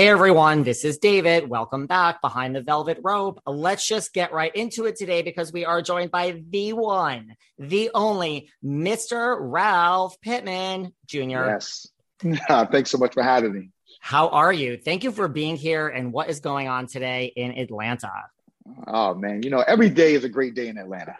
Hey everyone, this is David. Welcome back behind the velvet rope. Let's just get right into it today because we are joined by the one, the only Mr. Ralph Pittman Jr. Yes. Uh, thanks so much for having me. How are you? Thank you for being here. And what is going on today in Atlanta? Oh man, you know every day is a great day in Atlanta.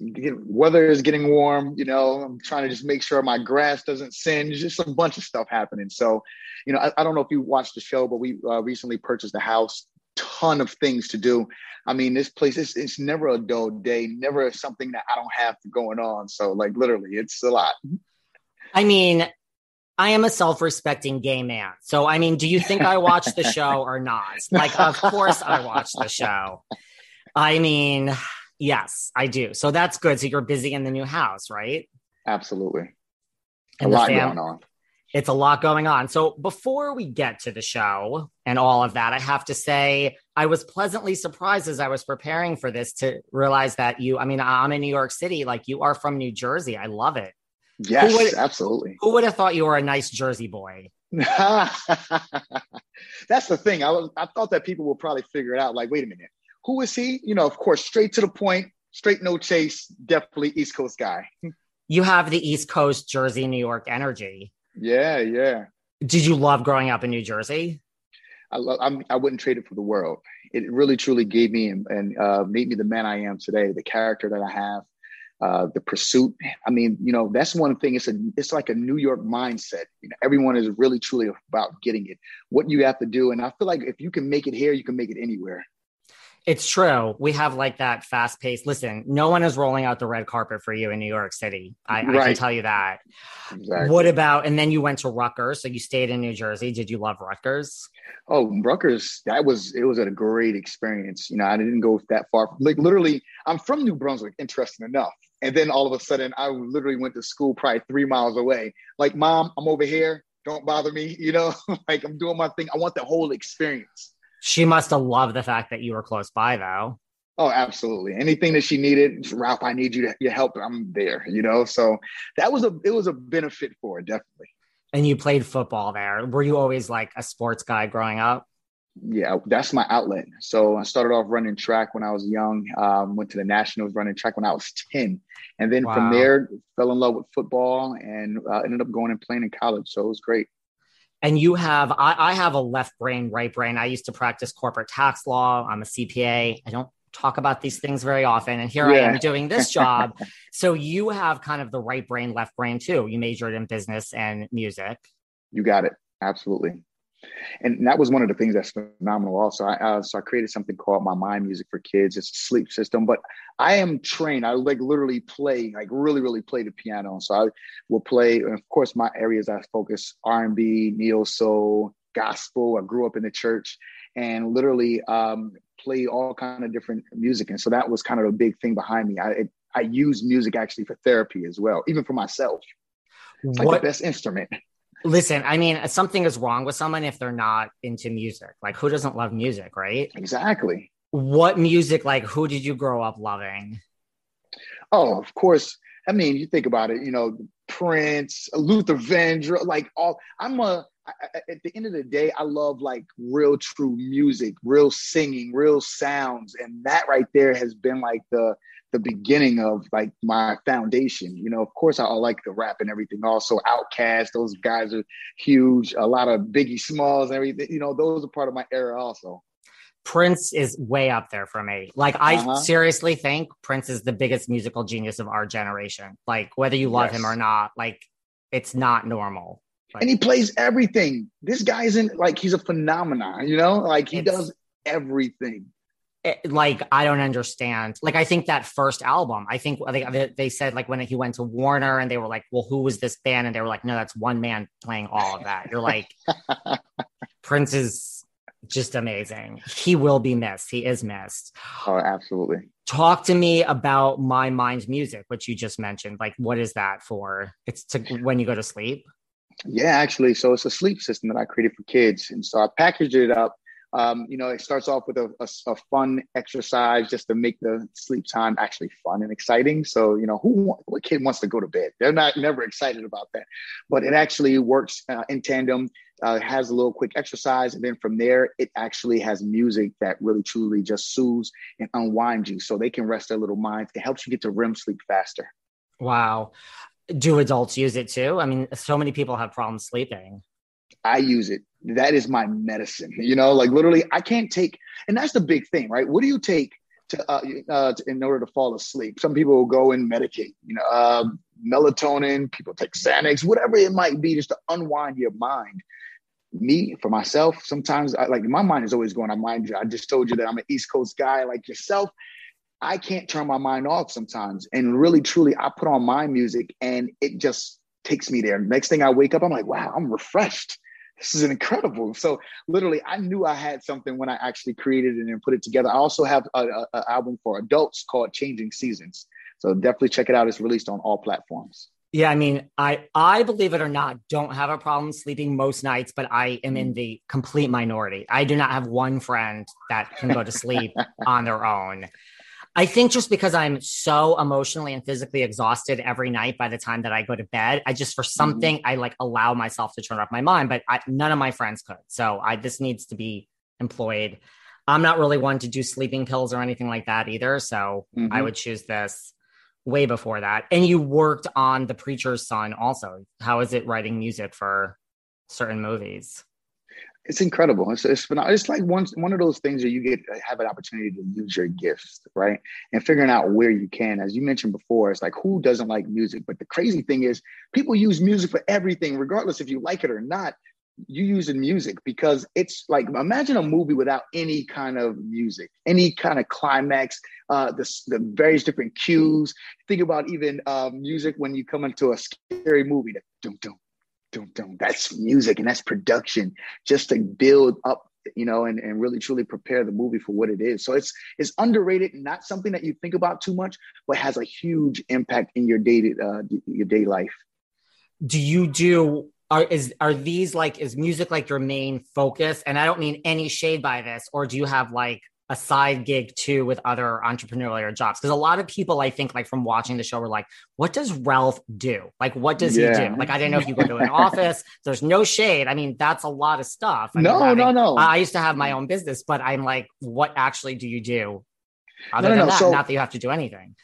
Weather is getting warm. You know, I'm trying to just make sure my grass doesn't singe. Just a bunch of stuff happening. So, you know, I, I don't know if you watched the show, but we uh, recently purchased a house. Ton of things to do. I mean, this place is it's never a dull day. Never something that I don't have going on. So, like literally, it's a lot. I mean, I am a self-respecting gay man. So I mean, do you think I watch the show or not? Like, of course I watch the show. I mean, yes, I do. So that's good. So you're busy in the new house, right? Absolutely. And a lot fam- going on. It's a lot going on. So before we get to the show and all of that, I have to say I was pleasantly surprised as I was preparing for this to realize that you, I mean, I'm in New York City, like you are from New Jersey. I love it. Yes, who would, absolutely. Who would have thought you were a nice Jersey boy? That's the thing. I was I thought that people would probably figure it out. Like, wait a minute, who is he? You know, of course, straight to the point, straight no chase. Definitely East Coast guy. you have the East Coast Jersey, New York energy. Yeah, yeah. Did you love growing up in New Jersey? I love. I'm, I would not trade it for the world. It really, truly gave me and, and uh, made me the man I am today. The character that I have, uh, the pursuit. I mean, you know, that's one thing. It's a it's like a New York mindset. You know, everyone is really truly about getting it. What you have to do, and I feel like if you can make it here, you can make it anywhere. It's true. We have like that fast pace. Listen, no one is rolling out the red carpet for you in New York City. I, right. I can tell you that. Exactly. What about, and then you went to Rutgers. So you stayed in New Jersey. Did you love Rutgers? Oh, Rutgers, that was, it was a great experience. You know, I didn't go that far. Like literally, I'm from New Brunswick, interesting enough. And then all of a sudden, I literally went to school probably three miles away. Like, mom, I'm over here. Don't bother me. You know, like I'm doing my thing. I want the whole experience. She must have loved the fact that you were close by, though. Oh, absolutely. Anything that she needed, Ralph, I need you to your help. I'm there. You know, so that was a it was a benefit for her, definitely. And you played football there. Were you always like a sports guy growing up? Yeah, that's my outlet. So I started off running track when I was young. Um, went to the nationals running track when I was ten, and then wow. from there fell in love with football and uh, ended up going and playing in college. So it was great and you have I, I, have a left brain right brain i used to practice corporate tax law i'm a cpa i don't talk about these things very often and here yeah. i am doing this job so you have kind of the right brain left brain too you majored in business and music you got it absolutely and that was one of the things that's phenomenal also. I, uh, so i created something called my mind music for kids. It's a sleep system but i am trained. I like literally play like really really play the piano. So i will play And of course my areas i focus r&b neo soul gospel. I grew up in the church and literally um, play all kind of different music. And so that was kind of a big thing behind me. I it, i use music actually for therapy as well even for myself. It's like what, the best instrument Listen, I mean, something is wrong with someone if they're not into music. Like, who doesn't love music, right? Exactly. What music, like, who did you grow up loving? Oh, of course. I mean, you think about it, you know, Prince, Luther Vandross, like all. I'm a. I, at the end of the day, I love like real, true music, real singing, real sounds, and that right there has been like the the beginning of like my foundation. You know, of course, I, I like the rap and everything. Also, OutKast, those guys are huge. A lot of Biggie Smalls and everything. You know, those are part of my era also. Prince is way up there for me. Like I uh-huh. seriously think Prince is the biggest musical genius of our generation. Like whether you love yes. him or not, like it's not normal. Like, and he plays everything. This guy isn't like he's a phenomenon, you know? Like he does everything. It, like I don't understand. Like I think that first album, I think they, they said like when he went to Warner and they were like, "Well, who was this band?" and they were like, "No, that's one man playing all of that." You're like, Prince is just amazing. He will be missed. He is missed. Oh, absolutely. Talk to me about my mind music, which you just mentioned. Like, what is that for? It's to when you go to sleep. Yeah, actually, so it's a sleep system that I created for kids, and so I packaged it up um, you know, it starts off with a, a, a, fun exercise just to make the sleep time actually fun and exciting. So, you know, who what kid wants to go to bed? They're not never excited about that, but it actually works uh, in tandem. Uh, has a little quick exercise, and then from there, it actually has music that really truly just soothes and unwinds you, so they can rest their little minds. It helps you get to REM sleep faster. Wow. Do adults use it too? I mean, so many people have problems sleeping. I use it. That is my medicine. You know, like literally, I can't take, and that's the big thing, right? What do you take to, uh, uh, to in order to fall asleep? Some people will go and medicate. You know, uh, melatonin. People take Xanax, whatever it might be, just to unwind your mind. Me, for myself, sometimes I, like my mind is always going. I mind you. I just told you that I'm an East Coast guy, like yourself. I can't turn my mind off sometimes. And really, truly, I put on my music and it just takes me there. Next thing I wake up, I'm like, wow, I'm refreshed this is incredible. So literally, I knew I had something when I actually created it and put it together. I also have an album for adults called Changing Seasons. So definitely check it out. It's released on all platforms. Yeah, I mean, I I believe it or not, don't have a problem sleeping most nights, but I am in the complete minority. I do not have one friend that can go to sleep on their own. I think just because I'm so emotionally and physically exhausted every night by the time that I go to bed, I just for mm-hmm. something mm-hmm. I like allow myself to turn off my mind, but I, none of my friends could. So I this needs to be employed. I'm not really one to do sleeping pills or anything like that either, so mm-hmm. I would choose this way before that. And you worked on The Preacher's Son also. How is it writing music for certain movies? It's incredible. It's, it's it's like one one of those things where you get have an opportunity to use your gifts, right? And figuring out where you can. As you mentioned before, it's like who doesn't like music? But the crazy thing is, people use music for everything, regardless if you like it or not. You use music because it's like imagine a movie without any kind of music, any kind of climax, uh, the the various different cues. Think about even uh, music when you come into a scary movie. That dum dum, dum. That's music and that's production just to build up you know, and, and really truly prepare the movie for what it is. So it's it's underrated, not something that you think about too much, but has a huge impact in your day uh, your day life. Do you do are is are these like is music like your main focus? And I don't mean any shade by this, or do you have like a side gig too with other entrepreneurial jobs. Because a lot of people i think like from watching the show were like what does ralph do? Like what does yeah. he do? Like i didn't know if you go to an office. There's no shade. I mean that's a lot of stuff. I no having, no no. I used to have my own business but i'm like what actually do you do other no, no, than no. that? So, not that you have to do anything.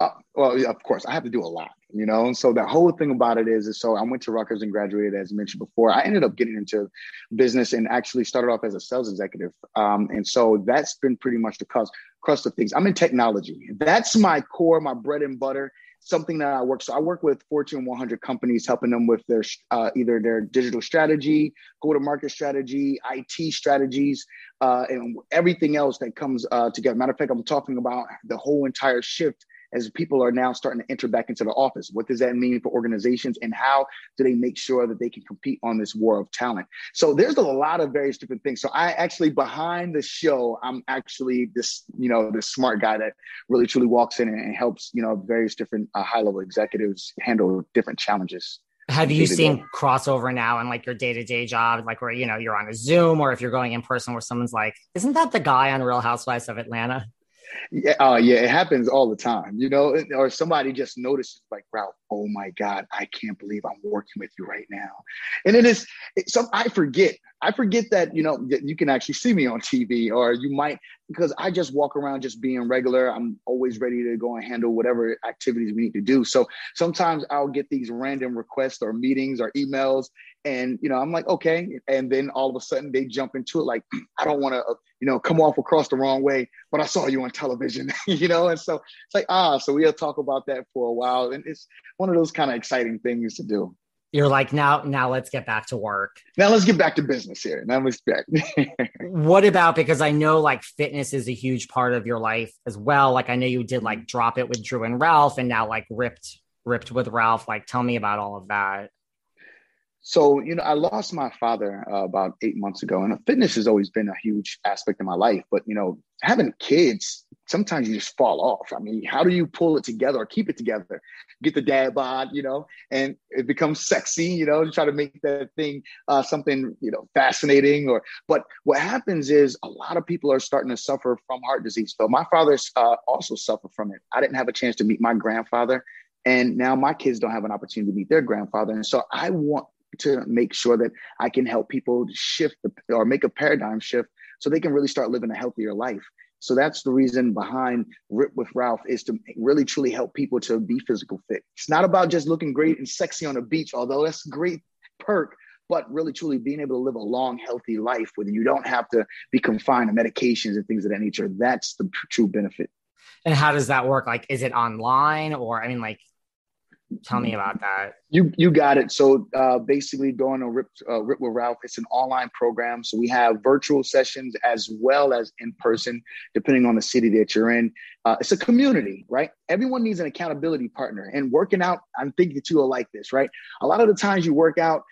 Uh, well, yeah, of course, I have to do a lot, you know. And so the whole thing about it is, is so I went to Rutgers and graduated, as mentioned before. I ended up getting into business and actually started off as a sales executive. Um, and so that's been pretty much the crust, crust of things. I'm in technology. That's my core, my bread and butter. Something that I work. So I work with Fortune 100 companies, helping them with their uh, either their digital strategy, go-to-market strategy, IT strategies, uh, and everything else that comes uh, together. Matter of fact, I'm talking about the whole entire shift as people are now starting to enter back into the office. What does that mean for organizations and how do they make sure that they can compete on this war of talent? So there's a lot of various different things. So I actually behind the show, I'm actually this, you know, this smart guy that really truly walks in and helps, you know, various different uh, high level executives handle different challenges. Have you seen crossover now in like your day to day job, like where you know you're on a Zoom, or if you're going in person, where someone's like, "Isn't that the guy on Real Housewives of Atlanta?" Yeah, uh, yeah, it happens all the time, you know, or somebody just notices like, Ralph, oh my God, I can't believe I'm working with you right now. And it is, it, so I forget, I forget that, you know, you can actually see me on TV or you might, because I just walk around just being regular. I'm always ready to go and handle whatever activities we need to do. So sometimes I'll get these random requests or meetings or emails and, you know, I'm like, okay. And then all of a sudden they jump into it like, I don't want to, you know, come off across the wrong way, but I saw you on television, you know? And so it's like, ah, so we'll talk about that for a while. And it's one of those kind of exciting things to do. You're like, now, now let's get back to work. Now let's get back to business here. Now let's back. what about, because I know like fitness is a huge part of your life as well. Like I know you did like mm-hmm. drop it with Drew and Ralph and now like ripped, ripped with Ralph. Like tell me about all of that. So, you know, I lost my father uh, about eight months ago, and fitness has always been a huge aspect of my life. But, you know, having kids, sometimes you just fall off. I mean, how do you pull it together or keep it together? Get the dad bod, you know, and it becomes sexy, you know, to try to make that thing uh, something, you know, fascinating. Or, but what happens is a lot of people are starting to suffer from heart disease. So my father's uh, also suffered from it. I didn't have a chance to meet my grandfather. And now my kids don't have an opportunity to meet their grandfather. And so I want to make sure that I can help people shift the, or make a paradigm shift so they can really start living a healthier life. So that's the reason behind Rip with Ralph is to really truly help people to be physical fit. It's not about just looking great and sexy on the beach, although that's a great perk, but really truly being able to live a long, healthy life where you don't have to be confined to medications and things of that nature. That's the true benefit. And how does that work? Like, is it online or, I mean, like, Tell me about that. You you got it. So uh, basically, going to Rip, uh, Rip with Ralph, it's an online program. So we have virtual sessions as well as in person, depending on the city that you're in. Uh, it's a community, right? Everyone needs an accountability partner. And working out, I'm thinking that you are like this, right? A lot of the times you work out,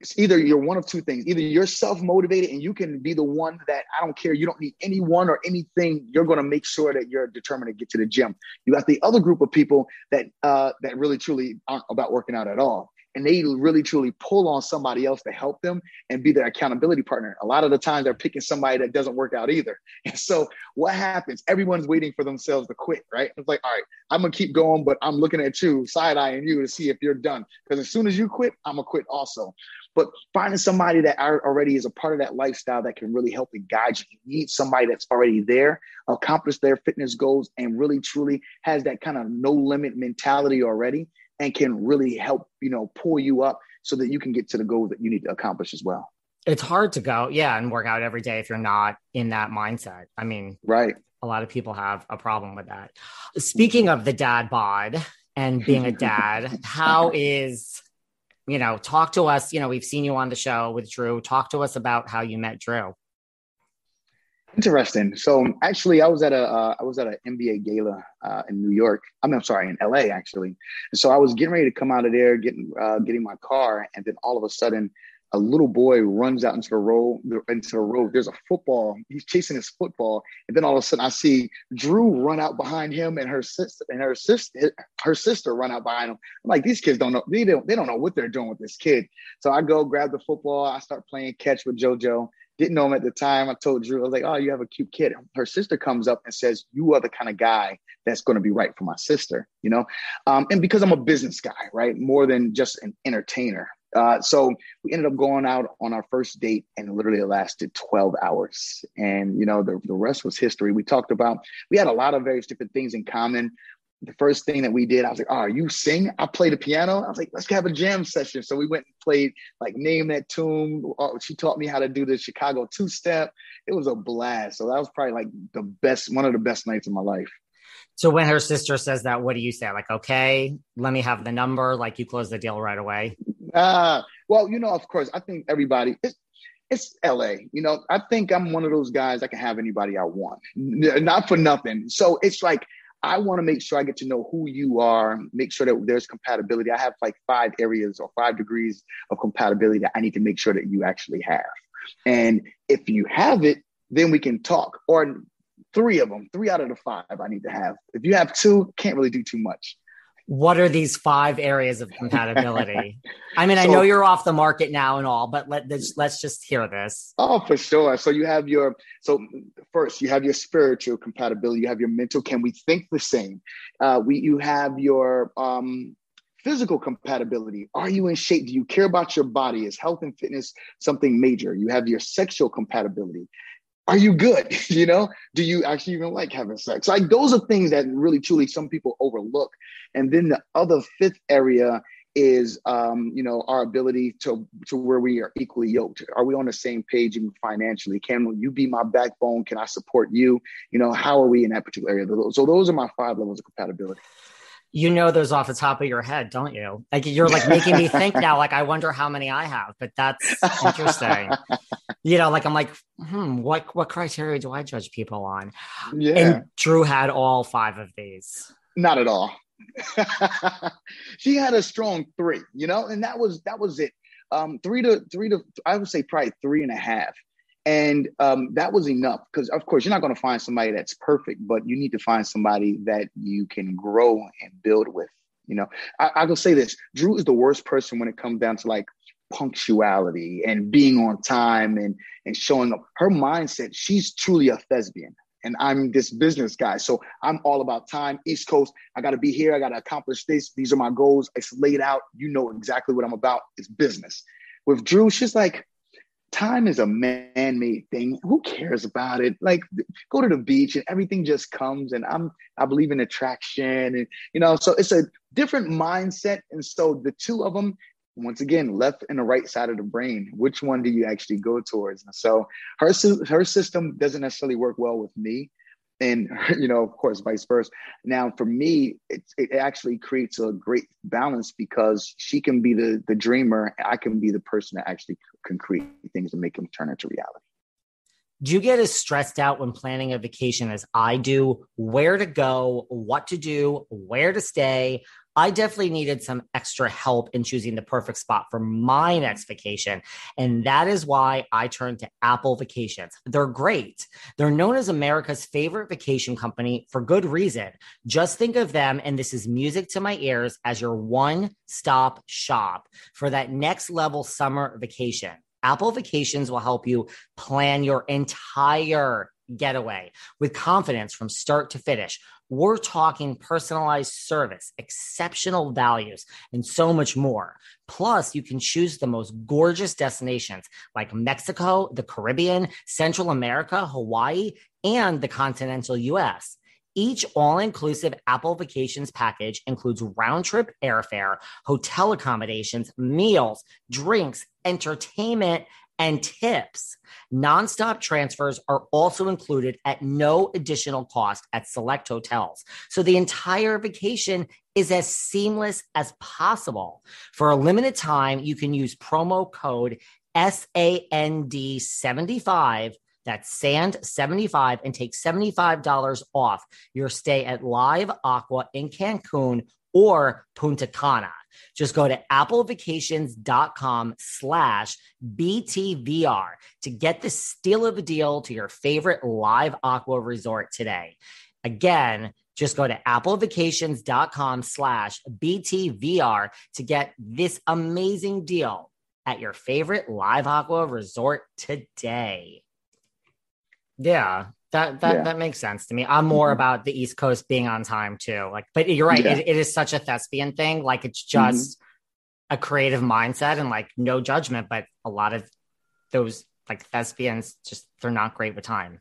it's either you're one of two things. Either you're self motivated and you can be the one that I don't care. You don't need anyone or anything. You're going to make sure that you're determined to get to the gym. You got the other group of people that uh, that really truly aren't about working out at all, and they really truly pull on somebody else to help them and be their accountability partner. A lot of the times they're picking somebody that doesn't work out either. And so what happens? Everyone's waiting for themselves to quit, right? It's like, all right, I'm gonna keep going, but I'm looking at you, side eyeing you to see if you're done. Because as soon as you quit, I'm gonna quit also. But finding somebody that already is a part of that lifestyle that can really help and guide you. You need somebody that's already there, accomplished their fitness goals, and really truly has that kind of no limit mentality already and can really help, you know, pull you up so that you can get to the goal that you need to accomplish as well. It's hard to go, yeah, and work out every day if you're not in that mindset. I mean, right. A lot of people have a problem with that. Speaking of the dad bod and being a dad, how is you know, talk to us. You know, we've seen you on the show with Drew. Talk to us about how you met Drew. Interesting. So actually, I was at a uh, I was at an NBA gala uh, in New York. I mean, I'm sorry, in LA actually. And so I was getting ready to come out of there, getting uh, getting my car, and then all of a sudden, a little boy runs out into the road into the road. There's a football. He's chasing his football, and then all of a sudden I see Drew run out behind him, and her sister and her sister her sister run out behind him. I'm like, these kids don't know. They don't. They don't know what they're doing with this kid. So I go grab the football. I start playing catch with JoJo. Didn't know him at the time. I told Drew, I was like, "Oh, you have a cute kid." Her sister comes up and says, "You are the kind of guy that's going to be right for my sister," you know. Um, and because I'm a business guy, right, more than just an entertainer, uh, so we ended up going out on our first date and literally it lasted 12 hours. And, you know, the, the rest was history. We talked about, we had a lot of various different things in common. The first thing that we did, I was like, oh, you sing? I play the piano. I was like, let's have a jam session. So we went and played like Name That Tune. Uh, she taught me how to do the Chicago two step. It was a blast. So that was probably like the best, one of the best nights of my life. So when her sister says that, what do you say? Like, okay, let me have the number. Like you close the deal right away. Uh, well, you know, of course, I think everybody, it's, it's LA. You know, I think I'm one of those guys that can have anybody I want, not for nothing. So it's like, I want to make sure I get to know who you are, make sure that there's compatibility. I have like five areas or five degrees of compatibility that I need to make sure that you actually have. And if you have it, then we can talk. Or three of them, three out of the five I need to have. If you have two, can't really do too much. What are these five areas of compatibility? I mean, so, I know you're off the market now and all, but let let's, let's just hear this. Oh, for sure. So you have your so first you have your spiritual compatibility. You have your mental. Can we think the same? Uh, we you have your um, physical compatibility. Are you in shape? Do you care about your body? Is health and fitness something major? You have your sexual compatibility are you good? you know, do you actually even like having sex? Like those are things that really truly some people overlook. And then the other fifth area is um, you know, our ability to to where we are equally yoked. Are we on the same page even financially? Can you be my backbone? Can I support you? You know, how are we in that particular area? So those are my five levels of compatibility you know those off the top of your head, don't you? Like you're like making me think now. Like I wonder how many I have, but that's interesting. you know, like I'm like, hmm, what what criteria do I judge people on? Yeah. And Drew had all five of these. Not at all. she had a strong three, you know, and that was that was it. Um, three to three to I would say probably three and a half. And um, that was enough because, of course, you're not going to find somebody that's perfect, but you need to find somebody that you can grow and build with. You know, I, I will say this: Drew is the worst person when it comes down to like punctuality and being on time and and showing up. Her mindset, she's truly a thespian. And I'm this business guy. So I'm all about time, East Coast. I got to be here. I got to accomplish this. These are my goals. It's laid out. You know exactly what I'm about. It's business. With Drew, she's like, time is a man-made thing. Who cares about it? Like go to the beach and everything just comes and i'm i believe in attraction and you know so it's a different mindset. And so the two of them once again left and the right side of the brain which one do you actually go towards? And so her her system doesn't necessarily work well with me and you know of course vice versa now for me it, it actually creates a great balance because she can be the the dreamer i can be the person that actually can create things and make them turn into reality do you get as stressed out when planning a vacation as I do? Where to go, what to do, where to stay? I definitely needed some extra help in choosing the perfect spot for my next vacation. And that is why I turned to Apple Vacations. They're great. They're known as America's favorite vacation company for good reason. Just think of them, and this is music to my ears, as your one stop shop for that next level summer vacation. Apple Vacations will help you plan your entire getaway with confidence from start to finish we're talking personalized service, exceptional values, and so much more. Plus, you can choose the most gorgeous destinations like Mexico, the Caribbean, Central America, Hawaii, and the continental US. Each all inclusive Apple Vacations package includes round trip airfare, hotel accommodations, meals, drinks, entertainment, and tips. Nonstop transfers are also included at no additional cost at select hotels. So the entire vacation is as seamless as possible. For a limited time, you can use promo code SAND75 that's SAND75 and take $75 off your stay at Live Aqua in Cancun or Punta Cana. Just go to applevacations.com slash BTVR to get the steal of a deal to your favorite live aqua resort today. Again, just go to applevacations.com slash BTVR to get this amazing deal at your favorite live aqua resort today. Yeah, that that yeah. that makes sense to me. I'm more mm-hmm. about the East Coast being on time too. Like, but you're right. Yeah. It, it is such a thespian thing. Like, it's mm-hmm. just mm-hmm. a creative mindset and like no judgment. But a lot of those like thespians just they're not great with time.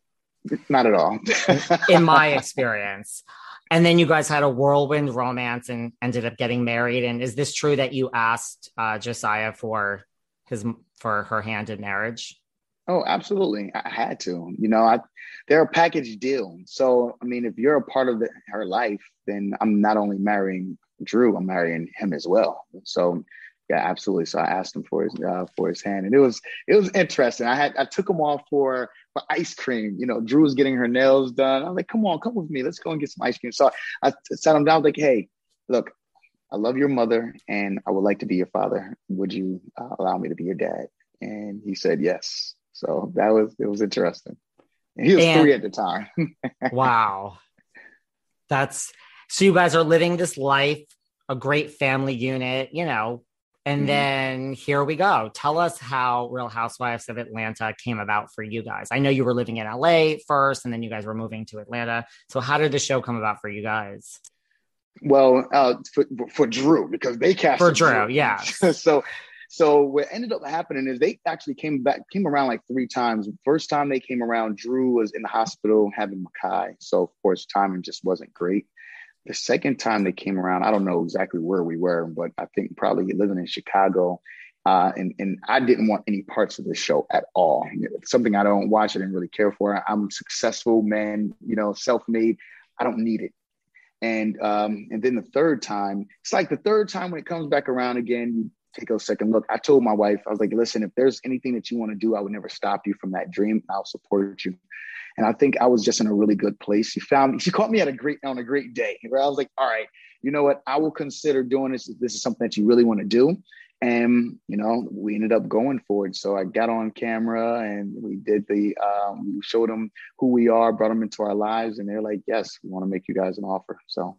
Not at all. in my experience. And then you guys had a whirlwind romance and ended up getting married. And is this true that you asked uh, Josiah for his for her hand in marriage? Oh, absolutely. I had to. You know, I they're a package deal. So, I mean, if you're a part of the, her life, then I'm not only marrying Drew, I'm marrying him as well. So, yeah, absolutely. So I asked him for his uh, for his hand, and it was it was interesting. I had I took him off for for ice cream. You know, Drew was getting her nails done. I'm like, "Come on, come with me. Let's go and get some ice cream." So I sat him down, like, "Hey, look, I love your mother, and I would like to be your father. Would you uh, allow me to be your dad?" And he said yes. So that was it was interesting. And he was and, three at the time. wow. That's so you guys are living this life a great family unit, you know, and mm-hmm. then here we go. Tell us how Real Housewives of Atlanta came about for you guys. I know you were living in LA first, and then you guys were moving to Atlanta. So, how did the show come about for you guys? Well, uh, for, for Drew, because they cast for Drew, Drew. yeah. so, so what ended up happening is they actually came back, came around like three times. First time they came around, Drew was in the hospital having Machai, so of course timing just wasn't great. The second time they came around, I don't know exactly where we were, but I think probably living in Chicago. Uh, and and I didn't want any parts of the show at all. It's something I don't watch. I didn't really care for. I'm successful man, you know, self-made. I don't need it. And um, and then the third time, it's like the third time when it comes back around again, take a second look. I told my wife, I was like, listen, if there's anything that you want to do, I would never stop you from that dream. I'll support you. And I think I was just in a really good place. She found me, she caught me at a great on a great day where I was like, all right, you know what? I will consider doing this. This is something that you really want to do. And you know, we ended up going for it. So I got on camera and we did the um, we showed them who we are, brought them into our lives, and they're like, Yes, we want to make you guys an offer. So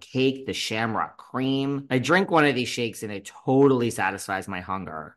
cake, the shamrock cream. I drink one of these shakes and it totally satisfies my hunger.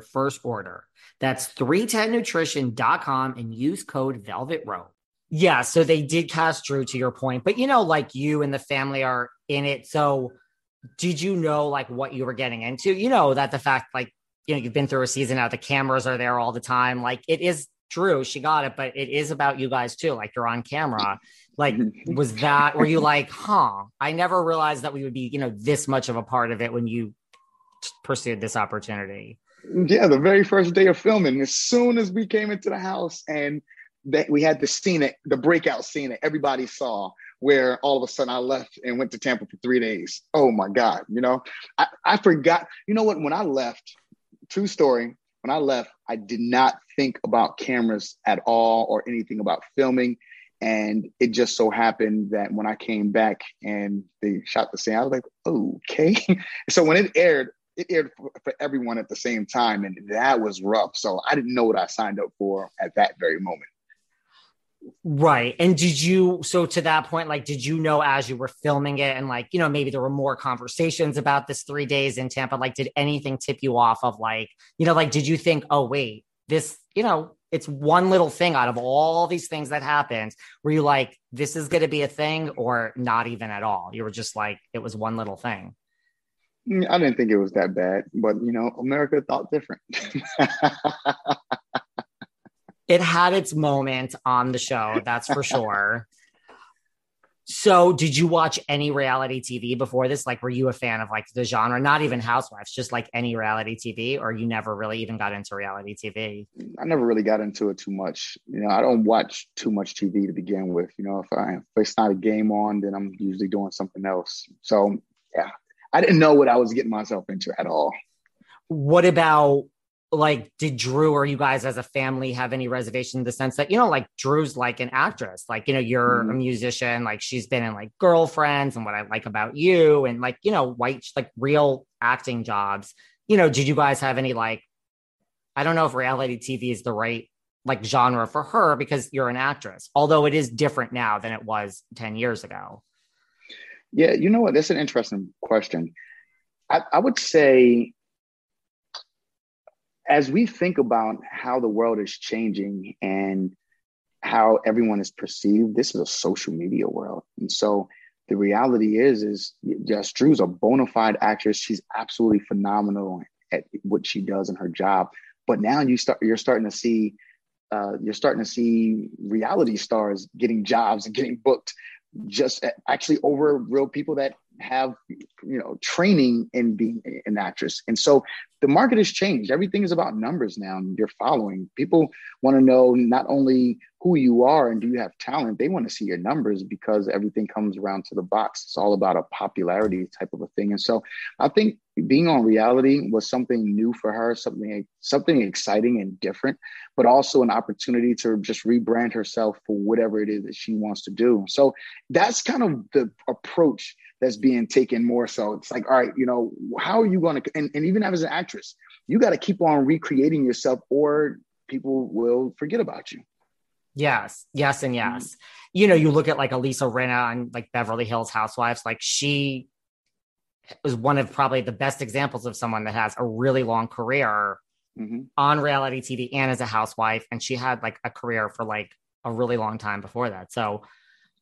first order. That's 310nutrition.com and use code Velvet Rope. Yeah, so they did cast Drew to your point, but you know, like you and the family are in it. So did you know like what you were getting into? You know, that the fact like you know, you've been through a season now, the cameras are there all the time. Like it is Drew, she got it, but it is about you guys too. Like you're on camera. Like, was that, were you like, huh? I never realized that we would be, you know, this much of a part of it when you pursued this opportunity. Yeah, the very first day of filming, as soon as we came into the house and that we had the scene, the breakout scene that everybody saw, where all of a sudden I left and went to Tampa for three days. Oh my God, you know, I, I forgot. You know what? When I left, true story, when I left, I did not think about cameras at all or anything about filming. And it just so happened that when I came back and they shot the scene, I was like, okay. so when it aired, it aired for, for, everyone at the same time. And that was rough. So I didn't know what I signed up for at that very moment. Right. And did you, so to that point, like, did you know as you were filming it and like, you know, maybe there were more conversations about this three days in Tampa? Like, did anything tip you off of like, you know, like, did you think, oh, wait, this, you know, it's one little thing out of all these things that happened. Were you like, this is going to be a thing or not even at all? You were just like, it was one little thing. Mm, I didn't think it was that bad, but you know, America thought different. it had its moment on the show, that's for sure. So, did you watch any reality TV before this? Like, were you a fan of like the genre? Not even Housewives, just like any reality TV, or you never really even got into reality TV? I never really got into it too much. You know, I don't watch too much TV to begin with. You know, if I if it's not a game on, then I'm usually doing something else. So, yeah, I didn't know what I was getting myself into at all. What about like did drew or you guys as a family have any reservation in the sense that you know like drew's like an actress like you know you're mm-hmm. a musician like she's been in like girlfriends and what i like about you and like you know white like real acting jobs you know did you guys have any like i don't know if reality tv is the right like genre for her because you're an actress although it is different now than it was 10 years ago yeah you know what that's an interesting question I, I would say as we think about how the world is changing and how everyone is perceived, this is a social media world. And so the reality is, is yes, Drew's a bona fide actress. She's absolutely phenomenal at what she does in her job. But now you start, you're starting to see, uh, you're starting to see reality stars getting jobs and getting booked just actually over real people that have you know training in being an actress. And so the market has changed. Everything is about numbers now and you're following. People want to know not only who you are and do you have talent they want to see your numbers because everything comes around to the box. It's all about a popularity type of a thing. And so i think being on reality was something new for her something something exciting and different but also an opportunity to just rebrand herself for whatever it is that she wants to do. So that's kind of the approach that's being taken more so. It's like, all right, you know, how are you going to, and, and even as an actress, you got to keep on recreating yourself or people will forget about you. Yes, yes, and yes. Mm-hmm. You know, you look at like Elisa Rinna and like Beverly Hills Housewives, like she was one of probably the best examples of someone that has a really long career mm-hmm. on reality TV and as a housewife. And she had like a career for like a really long time before that. So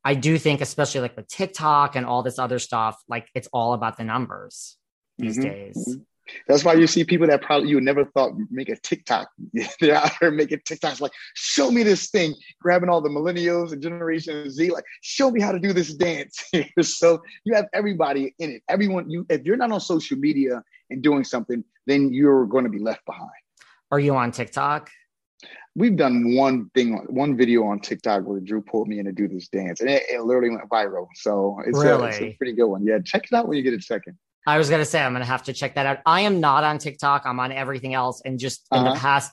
I do think, especially like with TikTok and all this other stuff, like it's all about the numbers these mm-hmm. days. That's why you see people that probably you never thought make a TikTok. They're out here making TikToks like, show me this thing, grabbing all the millennials and Generation Z, like, show me how to do this dance. so you have everybody in it. Everyone, you if you're not on social media and doing something, then you're going to be left behind. Are you on TikTok? we've done one thing, one video on TikTok where Drew pulled me in to do this dance, and it, it literally went viral. So it's, really? a, it's, a, pretty good one. Yeah, check it out when you get a second. I was gonna say I'm gonna have to check that out. I am not on TikTok. I'm on everything else, and just in uh-huh. the past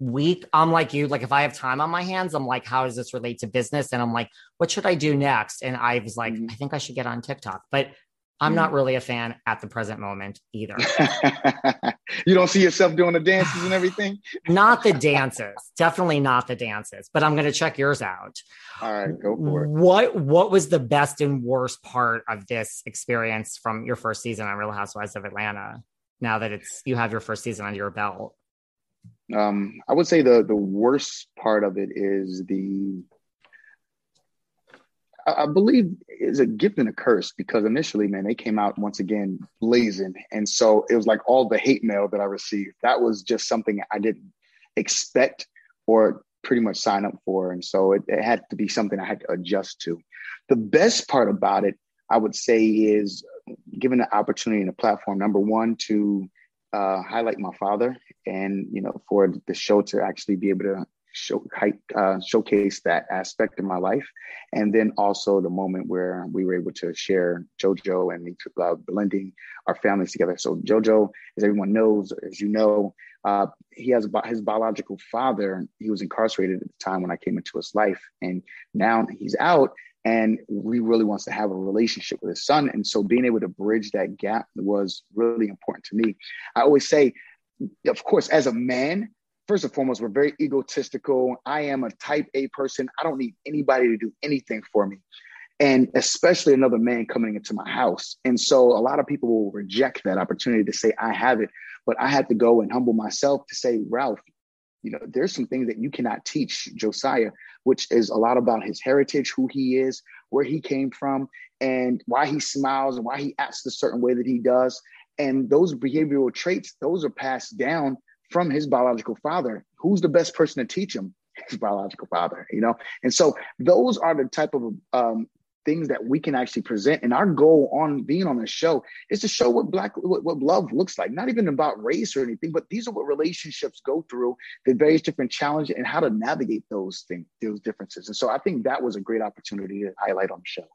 week, I'm like you. Like if I have time on my hands, I'm like, how does this relate to business? And I'm like, what should I do next? And I was like, mm-hmm. I think I should get on TikTok, but I'm not mm. really a fan at the present moment either. you don't see yourself doing the dances and everything? not the dances. Definitely not the dances, but I'm going to check yours out. All right, go for it. What what was the best and worst part of this experience from your first season on Real Housewives of Atlanta? Now that it's you have your first season under your belt. Um, I would say the the worst part of it is the I believe is a gift and a curse because initially, man, they came out once again blazing. And so it was like all the hate mail that I received. That was just something I didn't expect or pretty much sign up for. And so it, it had to be something I had to adjust to. The best part about it, I would say, is given the opportunity and the platform, number one, to uh, highlight my father and, you know, for the show to actually be able to show, uh, showcase that aspect of my life. And then also the moment where we were able to share JoJo and me uh, blending our families together. So JoJo, as everyone knows, as you know, uh, he has his biological father. He was incarcerated at the time when I came into his life, and now he's out. And he really wants to have a relationship with his son. And so being able to bridge that gap was really important to me. I always say, of course, as a man, first and foremost, we're very egotistical. I am a type A person. I don't need anybody to do anything for me. And especially another man coming into my house. And so a lot of people will reject that opportunity to say, I have it. But I had to go and humble myself to say, Ralph, you know, there's some things that you cannot teach Josiah, which is a lot about his heritage, who he is, where he came from, and why he smiles and why he acts the certain way that he does. And those behavioral traits, those are passed down from his biological father. Who's the best person to teach him? His biological father, you know? And so those are the type of um, things that we can actually present. And our goal on being on the show is to show what black, what, what, love looks like, not even about race or anything, but these are what relationships go through, the various different challenges and how to navigate those things, those differences. And so I think that was a great opportunity to highlight on the show.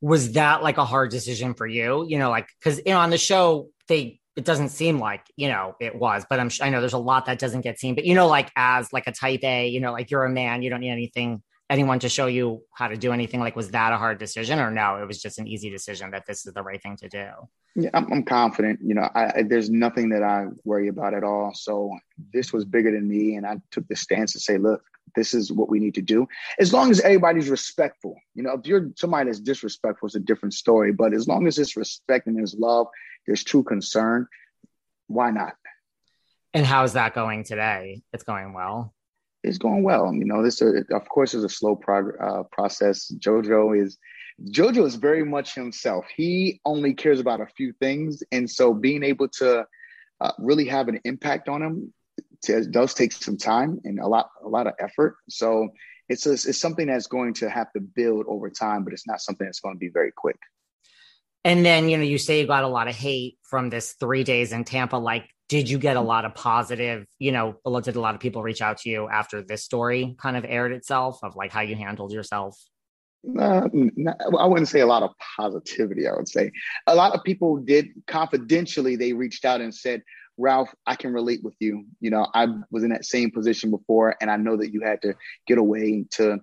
Was that like a hard decision for you? You know, like, cause you know, on the show, they it doesn't seem like you know it was but i'm i know there's a lot that doesn't get seen but you know like as like a type a you know like you're a man you don't need anything anyone to show you how to do anything like was that a hard decision or no it was just an easy decision that this is the right thing to do? Yeah i'm, I'm confident you know I, I, there's nothing that i worry about at all. So this was bigger than me and i took the stance to say look this is what we need to do. As long as everybody's respectful you know if you're somebody that's disrespectful it's a different story but as long as it's respect and there's love there's true concern why not? And how's that going today? It's going well it's going well you know this uh, of course is a slow prog- uh, process jojo is Jojo is very much himself. He only cares about a few things, and so being able to uh, really have an impact on him does take some time and a lot a lot of effort. So it's a, it's something that's going to have to build over time, but it's not something that's going to be very quick. And then you know you say you got a lot of hate from this three days in Tampa. Like, did you get a lot of positive? You know, did a lot of people reach out to you after this story kind of aired itself of like how you handled yourself? Uh, I wouldn't say a lot of positivity. I would say a lot of people did confidentially. They reached out and said, "Ralph, I can relate with you. You know, I was in that same position before, and I know that you had to get away to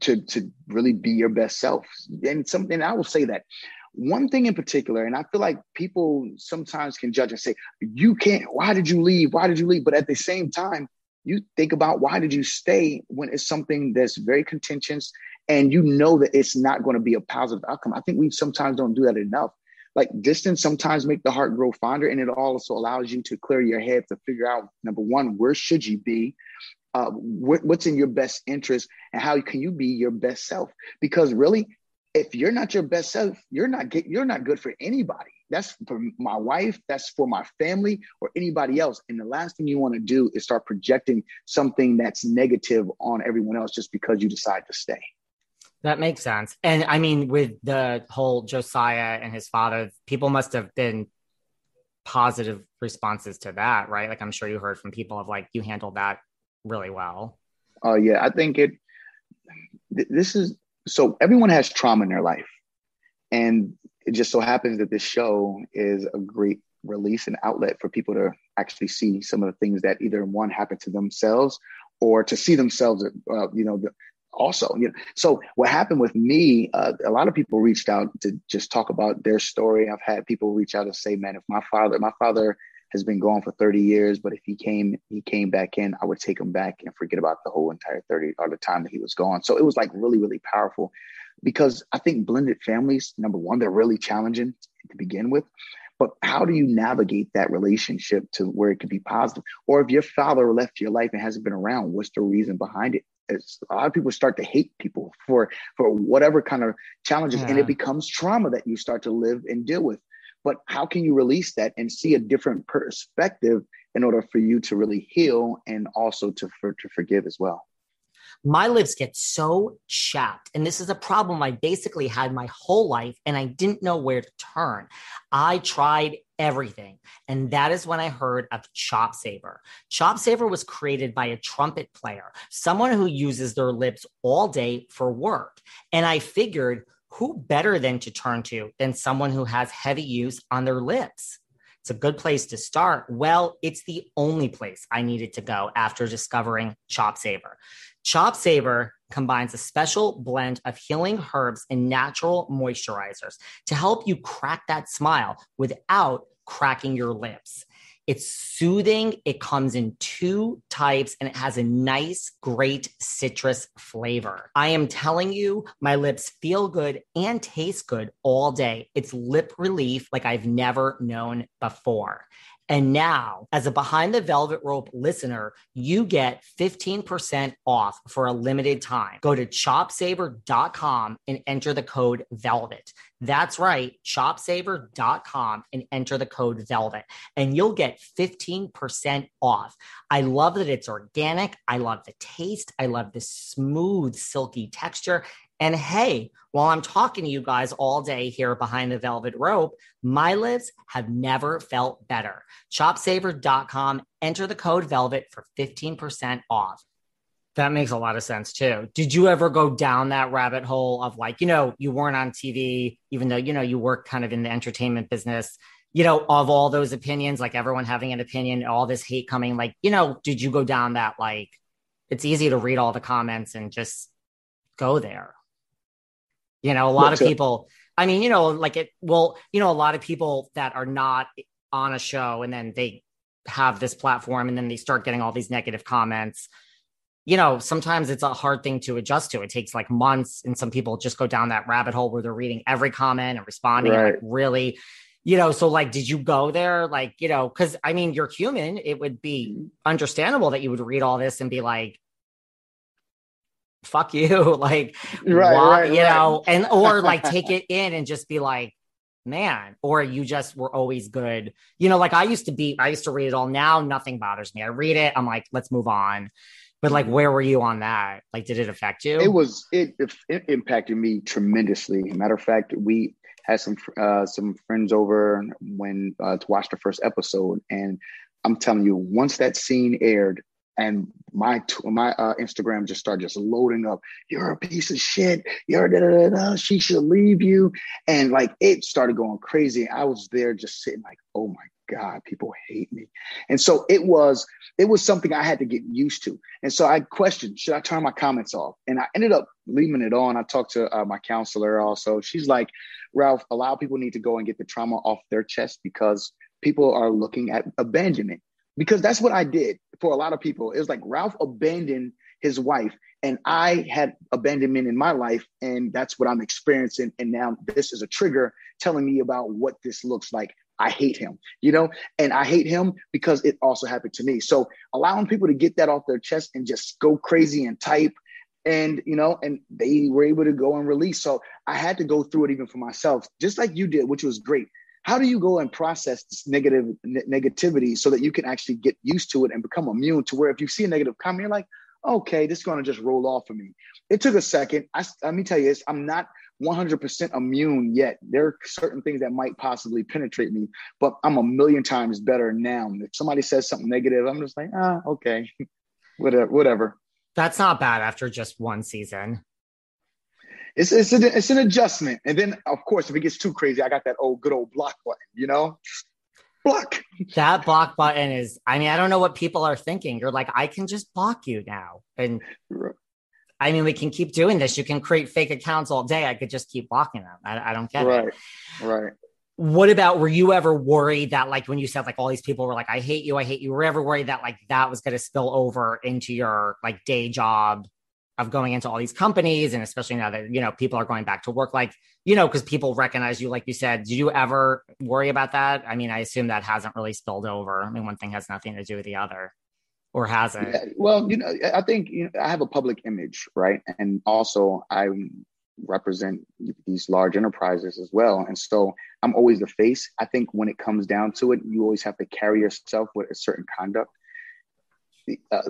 to to really be your best self." And something I will say that one thing in particular, and I feel like people sometimes can judge and say, "You can't. Why did you leave? Why did you leave?" But at the same time, you think about why did you stay when it's something that's very contentious and you know that it's not going to be a positive outcome. I think we sometimes don't do that enough. Like distance sometimes make the heart grow fonder, and it also allows you to clear your head to figure out number one, where should you be, uh, what, what's in your best interest, and how can you be your best self? Because really, if you're not your best self, you're not get, you're not good for anybody. That's for my wife, that's for my family or anybody else. And the last thing you want to do is start projecting something that's negative on everyone else just because you decide to stay. That makes sense. And I mean, with the whole Josiah and his father, people must have been positive responses to that, right? Like I'm sure you heard from people of like you handled that really well. Oh uh, yeah, I think it. Th- this is so everyone has trauma in their life, and it just so happens that this show is a great release and outlet for people to actually see some of the things that either one happened to themselves or to see themselves, uh, you know, also you know so what happened with me uh, a lot of people reached out to just talk about their story. I've had people reach out and say man if my father my father has been gone for 30 years but if he came he came back in i would take him back and forget about the whole entire 30 or the time that he was gone. So it was like really really powerful because i think blended families number one they're really challenging to begin with. But how do you navigate that relationship to where it could be positive? Or if your father left your life and hasn't been around what's the reason behind it? It's, a lot of people start to hate people for for whatever kind of challenges yeah. and it becomes trauma that you start to live and deal with but how can you release that and see a different perspective in order for you to really heal and also to for, to forgive as well my lips get so chapped. And this is a problem I basically had my whole life, and I didn't know where to turn. I tried everything. And that is when I heard of Chop Saver. Chop Saver was created by a trumpet player, someone who uses their lips all day for work. And I figured, who better than to turn to than someone who has heavy use on their lips? It's a good place to start. Well, it's the only place I needed to go after discovering Chop Saver. Chop Saver combines a special blend of healing herbs and natural moisturizers to help you crack that smile without cracking your lips. It's soothing. It comes in two types and it has a nice, great citrus flavor. I am telling you, my lips feel good and taste good all day. It's lip relief like I've never known before. And now, as a behind the velvet rope listener, you get 15% off for a limited time. Go to chopsaver.com and enter the code VELVET. That's right, chopsaver.com and enter the code VELVET, and you'll get 15% off. I love that it's organic. I love the taste. I love the smooth, silky texture. And hey, while I'm talking to you guys all day here behind the velvet rope, my lips have never felt better. Chopsaver.com, enter the code velvet for 15% off. That makes a lot of sense too. Did you ever go down that rabbit hole of like, you know, you weren't on TV, even though, you know, you work kind of in the entertainment business, you know, of all those opinions, like everyone having an opinion, all this hate coming, like, you know, did you go down that like, it's easy to read all the comments and just go there? You know, a lot What's of people, I mean, you know, like it, well, you know, a lot of people that are not on a show and then they have this platform and then they start getting all these negative comments. You know, sometimes it's a hard thing to adjust to. It takes like months, and some people just go down that rabbit hole where they're reading every comment and responding. Right. And like really, you know, so like, did you go there? Like, you know, because I mean, you're human. It would be mm-hmm. understandable that you would read all this and be like, fuck you like right, why, right you right. know and or like take it in and just be like man or you just were always good. You know like i used to be i used to read it all. Now nothing bothers me. I read it i'm like let's move on. But like where were you on that? Like did it affect you? It was it, it impacted me tremendously. Matter of fact we had some uh, some friends over when uh, to watch the first episode and i'm telling you once that scene aired and my my uh, Instagram just started just loading up. You're a piece of shit. You're da, da, da, she should leave you, and like it started going crazy. I was there just sitting like, oh my god, people hate me, and so it was it was something I had to get used to. And so I questioned, should I turn my comments off? And I ended up leaving it on. I talked to uh, my counselor also. She's like, Ralph, a lot of people need to go and get the trauma off their chest because people are looking at abandonment because that's what I did for a lot of people. It was like Ralph abandoned his wife, and I had abandonment in my life, and that's what I'm experiencing. And now this is a trigger telling me about what this looks like. I hate him, you know, and I hate him because it also happened to me. So allowing people to get that off their chest and just go crazy and type and you know and they were able to go and release so i had to go through it even for myself just like you did which was great how do you go and process this negative negativity so that you can actually get used to it and become immune to where if you see a negative comment you're like okay this is going to just roll off of me. It took a second. I, let me tell you this i'm not 100% immune yet. There are certain things that might possibly penetrate me but i'm a million times better now. If somebody says something negative i'm just like ah okay. Whatever whatever. That's not bad after just one season it's it's an, it's an adjustment. And then of course, if it gets too crazy, I got that old good old block button, you know? Block. That block button is, I mean, I don't know what people are thinking. You're like, I can just block you now. And I mean, we can keep doing this. You can create fake accounts all day. I could just keep blocking them. I, I don't get right. it. Right. Right. What about were you ever worried that like when you said like all these people were like, I hate you, I hate you, were you ever worried that like that was gonna spill over into your like day job of going into all these companies and especially now that you know people are going back to work like you know because people recognize you like you said did you ever worry about that? I mean i assume that hasn't really spilled over. I mean one thing has nothing to do with the other or has it? Yeah, well you know i think you know i have a public image right? And also i represent these large enterprises as well. And so i'm always the face. I think when it comes down to it you always have to carry yourself with a certain conduct. Uh,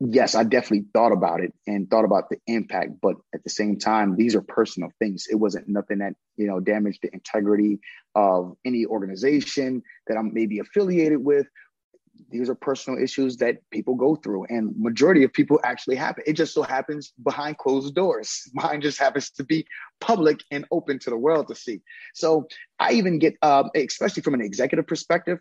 yes, I definitely thought about it and thought about the impact, but at the same time, these are personal things. It wasn't nothing that, you know, damaged the integrity of any organization that I'm maybe affiliated with. These are personal issues that people go through, and majority of people actually happen. It just so happens behind closed doors. Mine just happens to be public and open to the world to see. So I even get, uh, especially from an executive perspective,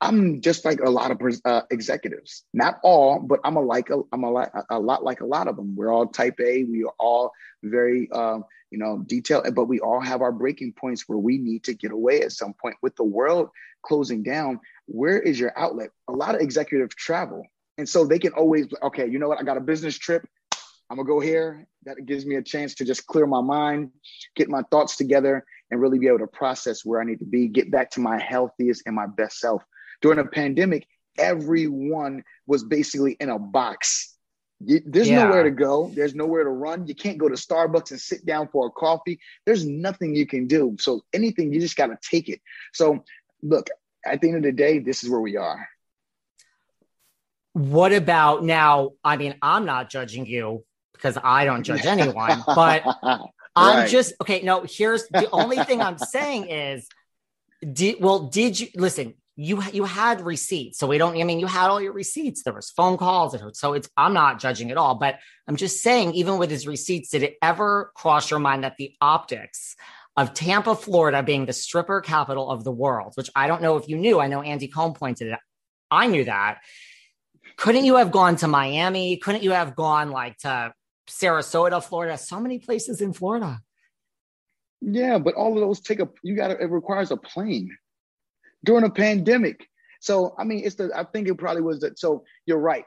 I'm just like a lot of uh, executives, not all, but I'm a like a, I'm a, lot, a lot like a lot of them. We're all type A. We are all very, uh, you know, detailed, but we all have our breaking points where we need to get away at some point. With the world closing down, where is your outlet? A lot of executive travel, and so they can always, okay, you know what? I got a business trip. I'm gonna go here. That gives me a chance to just clear my mind, get my thoughts together, and really be able to process where I need to be, get back to my healthiest and my best self during a pandemic, everyone was basically in a box. There's yeah. nowhere to go. There's nowhere to run. You can't go to Starbucks and sit down for a coffee. There's nothing you can do. So anything, you just got to take it. So look, at the end of the day, this is where we are. What about now? I mean, I'm not judging you because I don't judge anyone, but right. I'm just okay. No, here's the only thing I'm saying is, did, well, did you listen? You you had receipts. So we don't i mean you had all your receipts. There was phone calls. So it's i'm not judging at all but i'm just saying even with his receipts did it ever cross your mind that the optics of tampa florida being the stripper capital of the world which i don't know if you knew i know andy cohen pointed it out. I knew that. Couldn't you have gone to miami? Couldn't you have gone like to sarasota florida? So many places in florida. Yeah but all of those take a you gotta it requires a plane during a pandemic. So, I mean, it's the, I think it probably was that. So, you're right.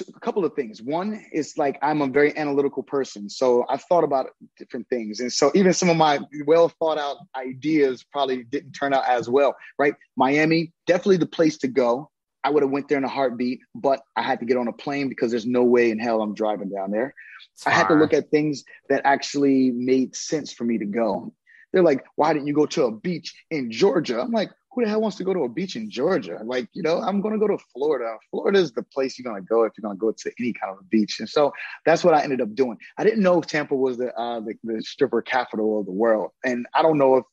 A couple of things. One is like I'm a very analytical person. So, I've thought about different things. And so, even some of my well thought out ideas probably didn't turn out as well, right? Miami, definitely the place to go. I would have went there in a heartbeat, but I had to get on a plane because there's no way in hell I'm driving down there. I had to look at things that actually made sense for me to go. They're like, why didn't you go to a beach in Georgia? I'm like, who the hell wants to go to a beach in Georgia? Like, you know, I'm going to go to Florida. Florida is the place you're going to go if you're going to go to any kind of a beach. And so that's what I ended up doing. I didn't know Tampa was the, uh, the, the stripper capital of the world. And I don't know if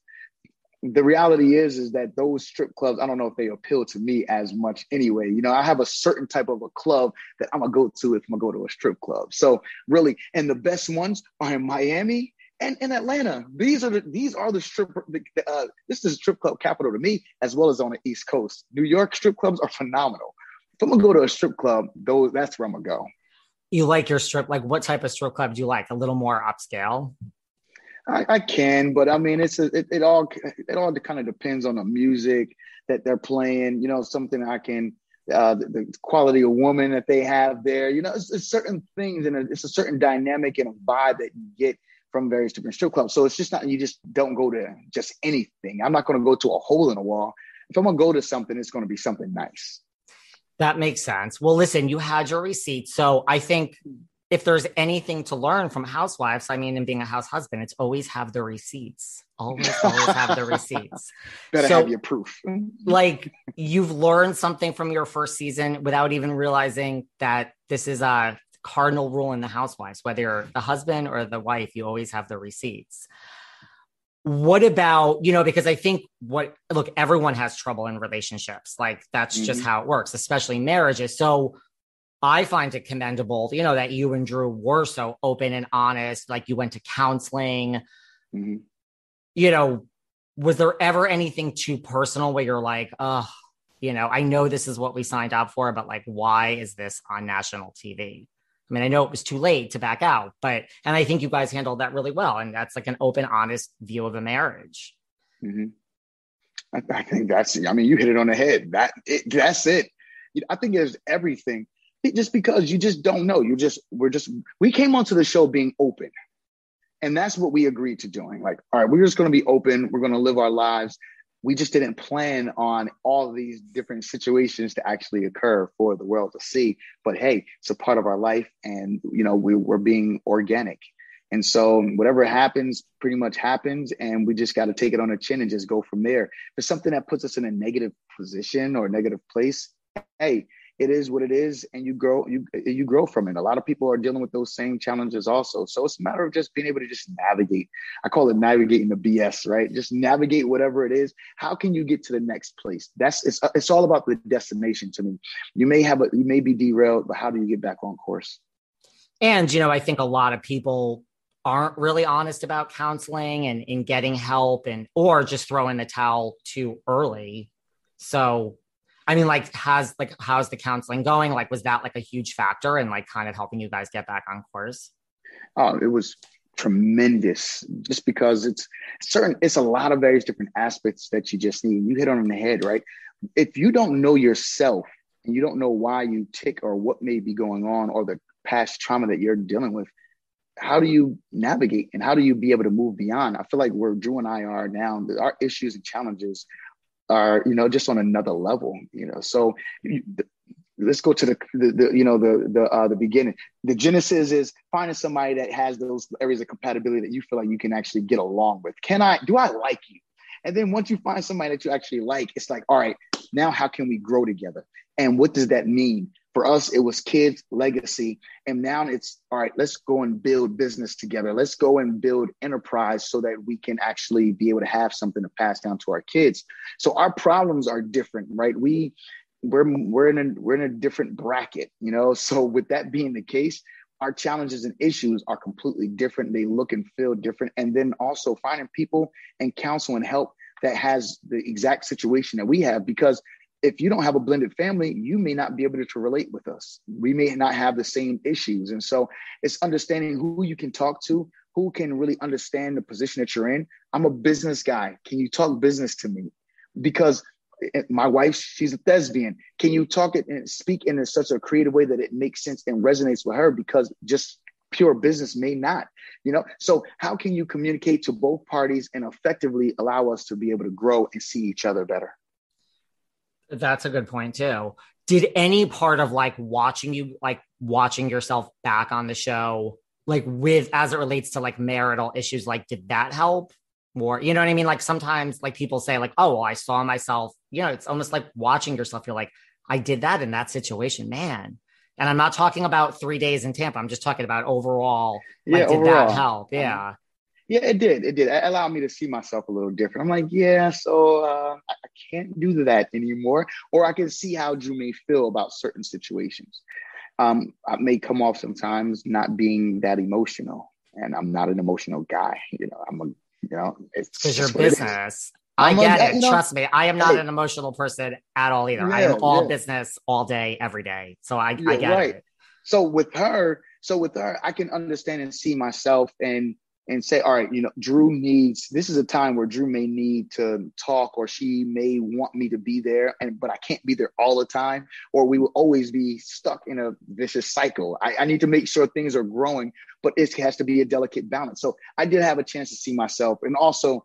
the reality is is that those strip clubs i don't know if they appeal to me as much anyway you know i have a certain type of a club that i'm gonna go to if i'm gonna go to a strip club so really and the best ones are in miami and in Atlanta. These are the these are the strip. Uh, this is a strip club capital to me, as well as on the East Coast. New York strip clubs are phenomenal. If I'm gonna go to a strip club, those that's where I'm gonna go. You like your strip? Like what type of strip club do you like? A little more upscale. I, I can, but I mean, it's a, it, it all it all kind of depends on the music that they're playing. You know, something I can uh, the, the, quality of woman that they have there. You know, it's, it's certain things and it's a certain dynamic and a vibe that you get from various different strip clubs. So it's just not, you just don't go to just anything. I'm not going to go to a hole in a wall. If I'm going to go to something, it's going to be something nice. That makes sense. Well, listen, you had your receipt. So I think if there's anything to learn from housewives, I mean, in being a house husband, it's always have the receipts. Always, always have the receipts. Better so, have your proof. like you've learned something from your first season without even realizing that this is a cardinal rule in the housewives, whether you're the husband or the wife, you always have the receipts. What about, you know, because I think what, look, everyone has trouble in relationships. Like that's mm-hmm. just how it works, especially marriages. So I find it commendable, you know, that you and Drew were so open and honest. Like you went to counseling. Mm-hmm. You know, was there ever anything too personal where you're like, oh, you know, I know this is what we signed up for, but like, why is this on national TV? I mean, I know it was too late to back out, but and I think you guys handled that really well, and that's like an open, honest view of a marriage. Mm-hmm. I, I, think that's. I mean, you hit it on the head. That it, that's it. I think there's everything. It, just because you just don't know, you just we're just we came onto the show being open, and that's what we agreed to doing. Like, all right, we're just going to be open. We're going to live our lives we just didn't plan on all these different situations to actually occur for the world to see. But hey, it's a part of our life, and you know we, we're being organic. And so whatever happens, pretty much happens, and we just got to take it on the chin and just go from there. If it's something that puts us in a negative position or a negative place, hey, it is what it is and you grow you you grow from it. A lot of people are dealing with those same challenges also. So it's a matter of just being able to just navigate. I call it navigating the bs right? Just navigate whatever it is. How can you get to the next place? That's it's it's all about the destination to me. You may have a you may be derailed but how do you get back on course? And you know i think a lot of people aren't really honest about counseling and in getting help and or just throwing the towel too early. So I mean, like, has like how's the counseling going? Like, was that like a huge factor in like kind of helping you guys get back on course? Oh, it was tremendous just because it's certain it's a lot of various different aspects that you just need you hit on the head right if you don't know yourself and you don't know why you tick or what may be going on or the past trauma that you're dealing with how do you navigate and how do you be able to move beyond i feel like where drew and i are now our issues and challenges are you know just on another level you know. So let's go to the, the, the, you know the the uh, the beginning. The genesis is finding somebody that has those areas of compatibility that you feel like you can actually get along with. Can i do i like you? And then once you find somebody that you actually like it's like all right now how can we grow together? And what does that mean for us, it was kids, legacy. And now it's all right, let's go and build business together. Let's go and build enterprise so that we can actually be able to have something to pass down to our kids. So our problems are different, right? We we're we're in a we're in a different bracket, you know. So with that being the case, our challenges and issues are completely different. They look and feel different. And then also finding people and counsel and help that has the exact situation that we have because if you don't have a blended family, you may not be able to relate with us. We may not have the same issues. And so it's understanding who you can talk to, who can really understand the position that you're in. I'm a business guy. Can you talk business to me? Because eh, my wife, she's a thespian. Can you talk it and speak in such a creative way that it makes sense and resonates with her? Because just pure business may not, you know? So how can you communicate to both parties and effectively allow us to be able to grow and see each other better? That's a good point too. Did any part of like watching you, like watching yourself back on the show, like with as it relates to like marital issues, like did that help? More, you know what I mean? Like sometimes, like people say, like, "Oh, well, I saw myself." You know, it's almost like watching yourself. You're like, "I did that in that situation, man." And I'm not talking about three days in Tampa. I'm just talking about overall. Like, yeah, did overall. that help? Um, yeah. Yeah, it did. It did. It allowed me to see myself a little different. I'm like, yeah, so uh, I can't do that anymore. Or I can see how Drew may feel about certain situations. Um, I may come off sometimes not being that emotional, and I'm not an emotional guy. You know, I'm a, you know, it's because your business. I get a, it. You know, Trust me, I am not hey, an emotional person at all either. Yeah, I am all yeah. business all day, every day. So I, I get right. it. So with her, so with her, I can understand and see myself and and say, all right, you know, Drew needs this is a time where Drew may need to talk or she may want me to be there, and but I can't be there all the time, or we will always be stuck in a vicious cycle. I, I need to make sure things are growing, but it has to be a delicate balance. So I did have a chance to see myself, and also,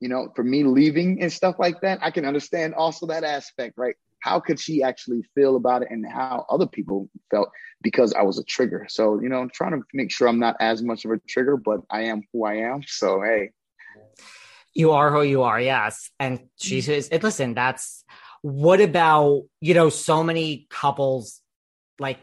you know, for me leaving and stuff like that, I can understand also that aspect, right? how could she actually feel about it and how other people felt because I was a trigger. So, you know, I'm trying to make sure I'm not as much of a trigger, but I am who I am. So, hey. You are who you are, yes. And she says, listen, that's what about, you know, so many couples like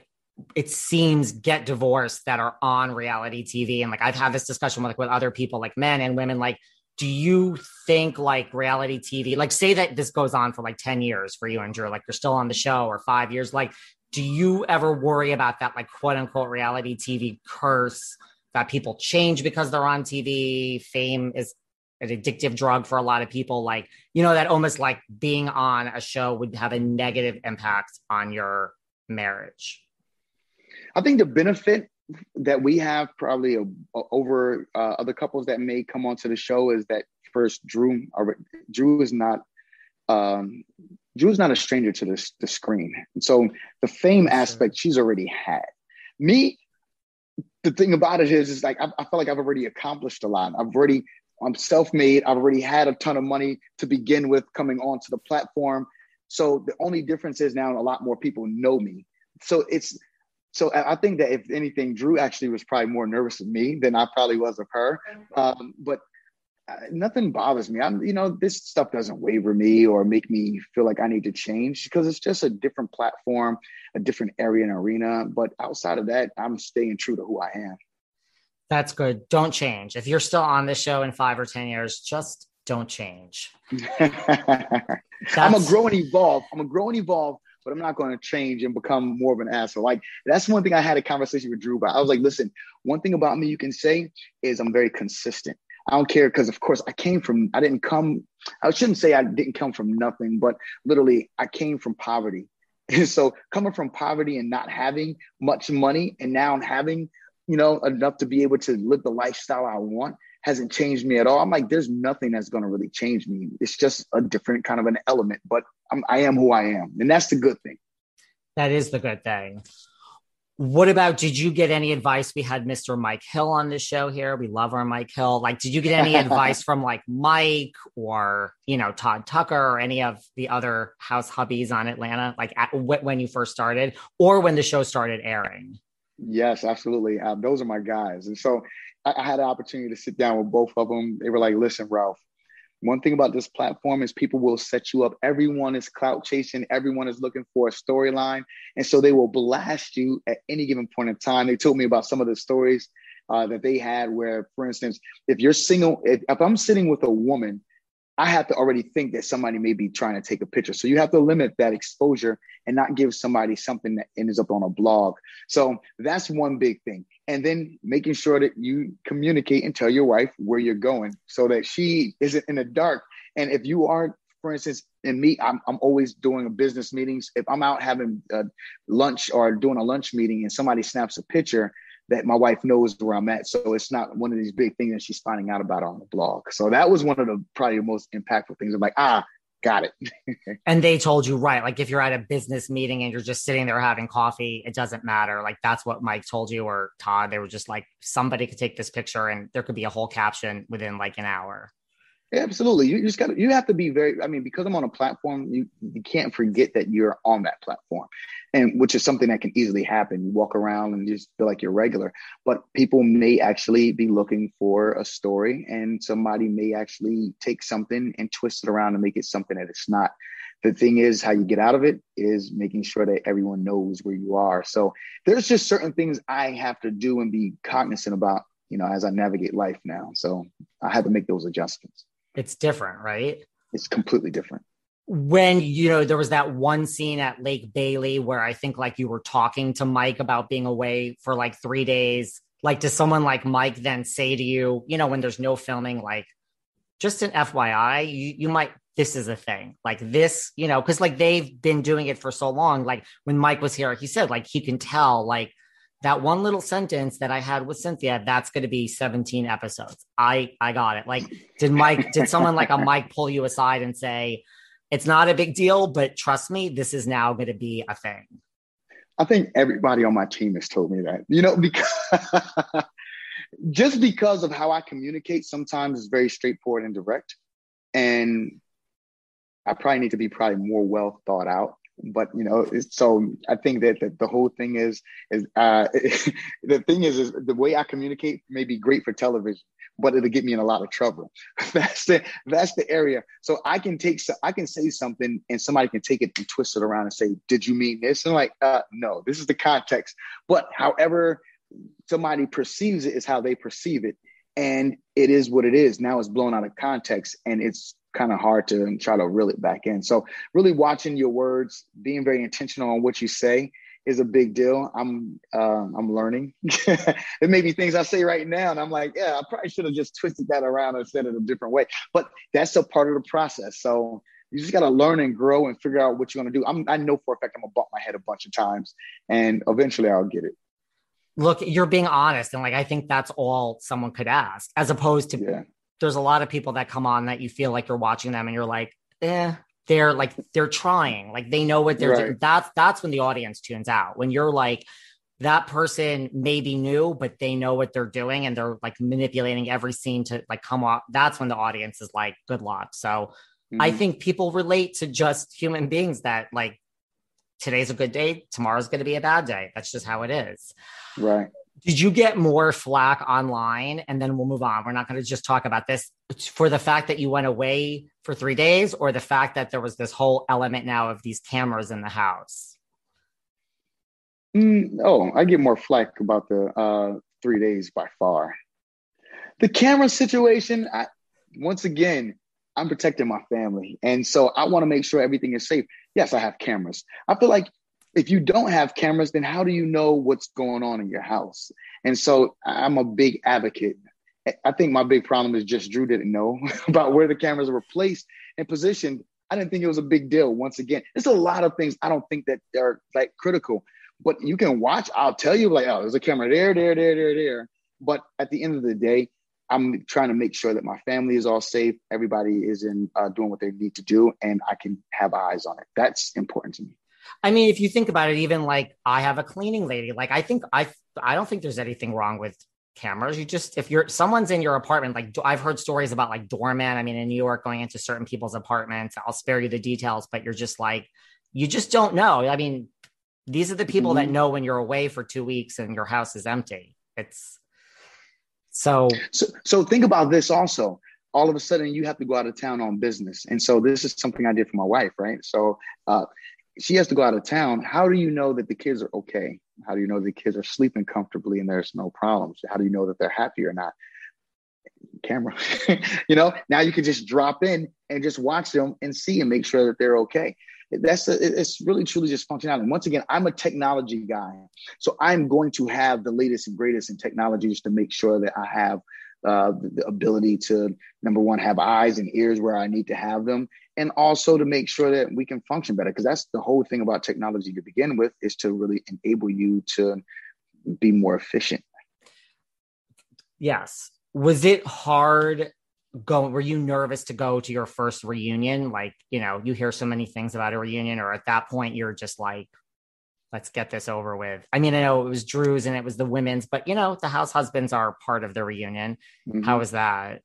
it seems get divorced that are on reality TV. And like I've had this discussion with like with other people, like men and women, like do you think like reality TV, like say that this goes on for like 10 years for you and Drew, like you're still on the show or five years, like do you ever worry about that like quote unquote reality TV curse that people change because they're on TV? Fame is an addictive drug for a lot of people. Like, you know, that almost like being on a show would have a negative impact on your marriage. I think the benefit that we have probably a, a, over uh, other couples that may come onto the show is that first Drew Drew is not um, Drew is not a stranger to this the screen. And so the fame aspect she's already had. Me, the thing about it is, is like I, I feel like I've already accomplished a lot. I've already I'm self-made. I've already had a ton of money to begin with coming onto the platform. So the only difference is now a lot more people know me. So it's so I think that if anything, Drew actually was probably more nervous of me than I probably was of her. Um, but Uh, nothing bothers me. I'm, you know, this stuff doesn't waver me or make me feel like I need to change because it's just a different platform, a different area and arena. But outside of that, I'm staying true to who I am. That's good. Don't change. If you're still on this show in five or 10 years, just don't change. I'm a grow and evolve. I'm a grow and evolve but I'm not going to change and become more of an asshole. Like that's one thing I had a conversation with Drew about. I was like, listen, one thing about me you can say is I'm very consistent. I don't care because, of course, I came from, I didn't come, I shouldn't say I didn't come from nothing, but literally, I came from poverty. And so, coming from poverty and not having much money, and now having, you know, enough to be able to live the lifestyle I want hasn't changed me at all. I'm like, there's nothing that's going to really change me. It's just a different kind of an element, but I'm, I am who I am. And that's the good thing. That is the good thing. What about did you get any advice? We had Mr. Mike Hill on the show here. We love our Mike Hill. Like, did you get any advice from like Mike or, you know, Todd Tucker or any of the other house hubbies on Atlanta, like at, when you first started or when the show started airing? Yes, absolutely. Uh, those are my guys. And so I, I had an opportunity to sit down with both of them. They were like, listen, Ralph, one thing about this platform is people will set you up. Everyone is clout chasing. Everyone is looking for a storyline. And so they will blast you at any given point in time. They told me about some of the stories uh, that they had where, for instance, if you're single, if, if I'm sitting with a woman I have to already think that somebody may be trying to take a picture. So you have to limit that exposure and not give somebody something that ends up on a blog. So that's one big thing. And then making sure that you communicate and tell your wife where you're going so that she isn't in the dark. And if you are, for instance, in me, I'm, I'm always doing business meetings. If I'm out having lunch or doing a lunch meeting and somebody snaps a picture, that my wife knows where I'm at. So it's not one of these big things that she's finding out about on the blog. So that was one of the probably the most impactful things. I'm like, ah, got it. and they told you right. Like if you're at a business meeting and you're just sitting there having coffee, it doesn't matter. Like that's what Mike told you or Todd. They were just like, somebody could take this picture and there could be a whole caption within like an hour. Absolutely. You just got to, you have to be very, I mean, because I'm on a platform, you, you can't forget that you're on that platform and which is something that can easily happen. You walk around and just feel like you're regular, but people may actually be looking for a story and somebody may actually take something and twist it around and make it something that it's not. The thing is, how you get out of it is making sure that everyone knows where you are. So there's just certain things I have to do and be cognizant about, you know, as I navigate life now. So I had to make those adjustments it's different, right? It's completely different. When you know there was that one scene at Lake Bailey where I think like you were talking to Mike about being away for like 3 days, like does someone like Mike then say to you, you know, when there's no filming like just an FYI, you you might this is a thing. Like this, you know, cuz like they've been doing it for so long. Like when Mike was here, he said like he can tell like that one little sentence that I had with Cynthia, that's going to be 17 episodes. I I got it. Like, did Mike, did someone like a Mike pull you aside and say, it's not a big deal, but trust me, this is now going to be a thing? I think everybody on my team has told me that, you know, because just because of how I communicate, sometimes it's very straightforward and direct. And I probably need to be probably more well thought out but you know so i think that, that the whole thing is is uh the thing is is the way i communicate may be great for television but it'll get me in a lot of trouble. That's the that's the area. So i can take i can say something and somebody can take it and twist it around and say did you mean this? And I'm like uh no this is the context. But however somebody perceives it is how they perceive it and it is what it is now it's blown out of context and it's kind of hard to try to reel it back in. So really watching your words, being very intentional on what you say is a big deal. I'm uh, I'm learning. there may be things I say right now, and I'm like, yeah, I probably should have just twisted that around and said it a different way. But that's a part of the process. So you just got to learn and grow and figure out what you're going to do. I'm, I know for a fact I'm gonna bump my head a bunch of times, and eventually I'll get it. Look, you're being honest, and like I think that's all someone could ask, as opposed to yeah there's a lot of people that come on that you feel like you're watching them and you're like, eh, they're like they're trying, like they know what they're right. doing. That's that's when the audience tunes out. When you're like, that person may be new, but they know what they're doing and they're like manipulating every scene to like come off. That's when the audience is like, good luck. So mm-hmm. I think people relate to just human beings that like today's a good day, tomorrow's going to be a bad day. That's just how it is. Right. Did you get more flack online? And then we'll move on. We're not going to just talk about this for the fact that you went away for three days or the fact that there was this whole element now of these cameras in the house. Mm, oh, I get more flack about the uh, three days by far. The camera situation, I, once again, I'm protecting my family. And so I want to make sure everything is safe. Yes, I have cameras. I feel like if you don't have cameras, then how do you know what's going on in your house? And so I'm a big advocate. I think my big problem is just Drew didn't know about where the cameras were placed and positioned. I didn't think it was a big deal. Once again, there's a lot of things I don't think that are like critical, but you can watch. I'll tell you like, oh, there's a camera there, there, there, there, there. But at the end of the day, I'm trying to make sure that my family is all safe. Everybody is in uh, doing what they need to do, and I can have eyes on it. That's important to me. I mean, if you think about it, even like I have a cleaning lady. Like I think I I don't think there's anything wrong with cameras. You just if you're someone's in your apartment, like I've heard stories about like doorman. I mean, in New York, going into certain people's apartments. I'll spare you the details, but you're just like you just don't know. I mean, these are the people mm-hmm. that know when you're away for two weeks and your house is empty. It's so. So, so think about this also all of a sudden you have to go out of town on business. And so this is something I did for my wife, right? So uh, she has to go out of town. How do you know that the kids are okay? How do you know the kids are sleeping comfortably and there's no problems? How do you know that they're happy or not? Camera, you know, now you can just drop in and just watch them and see and make sure that they're okay. That's a, it's really truly just functionality. Once again, I'm a technology guy, so I'm going to have the latest and greatest in technologies to make sure that I have uh, the ability to number one have eyes and ears where I need to have them, and also to make sure that we can function better. Because that's the whole thing about technology to begin with is to really enable you to be more efficient. Yes. Was it hard going? Were you nervous to go to your first reunion? Like, you know, you hear so many things about a reunion, or at that point, you're just like, let's get this over with. I mean, I know it was Drew's and it was the women's, but you know, the house husbands are part of the reunion. Mm-hmm. How was that?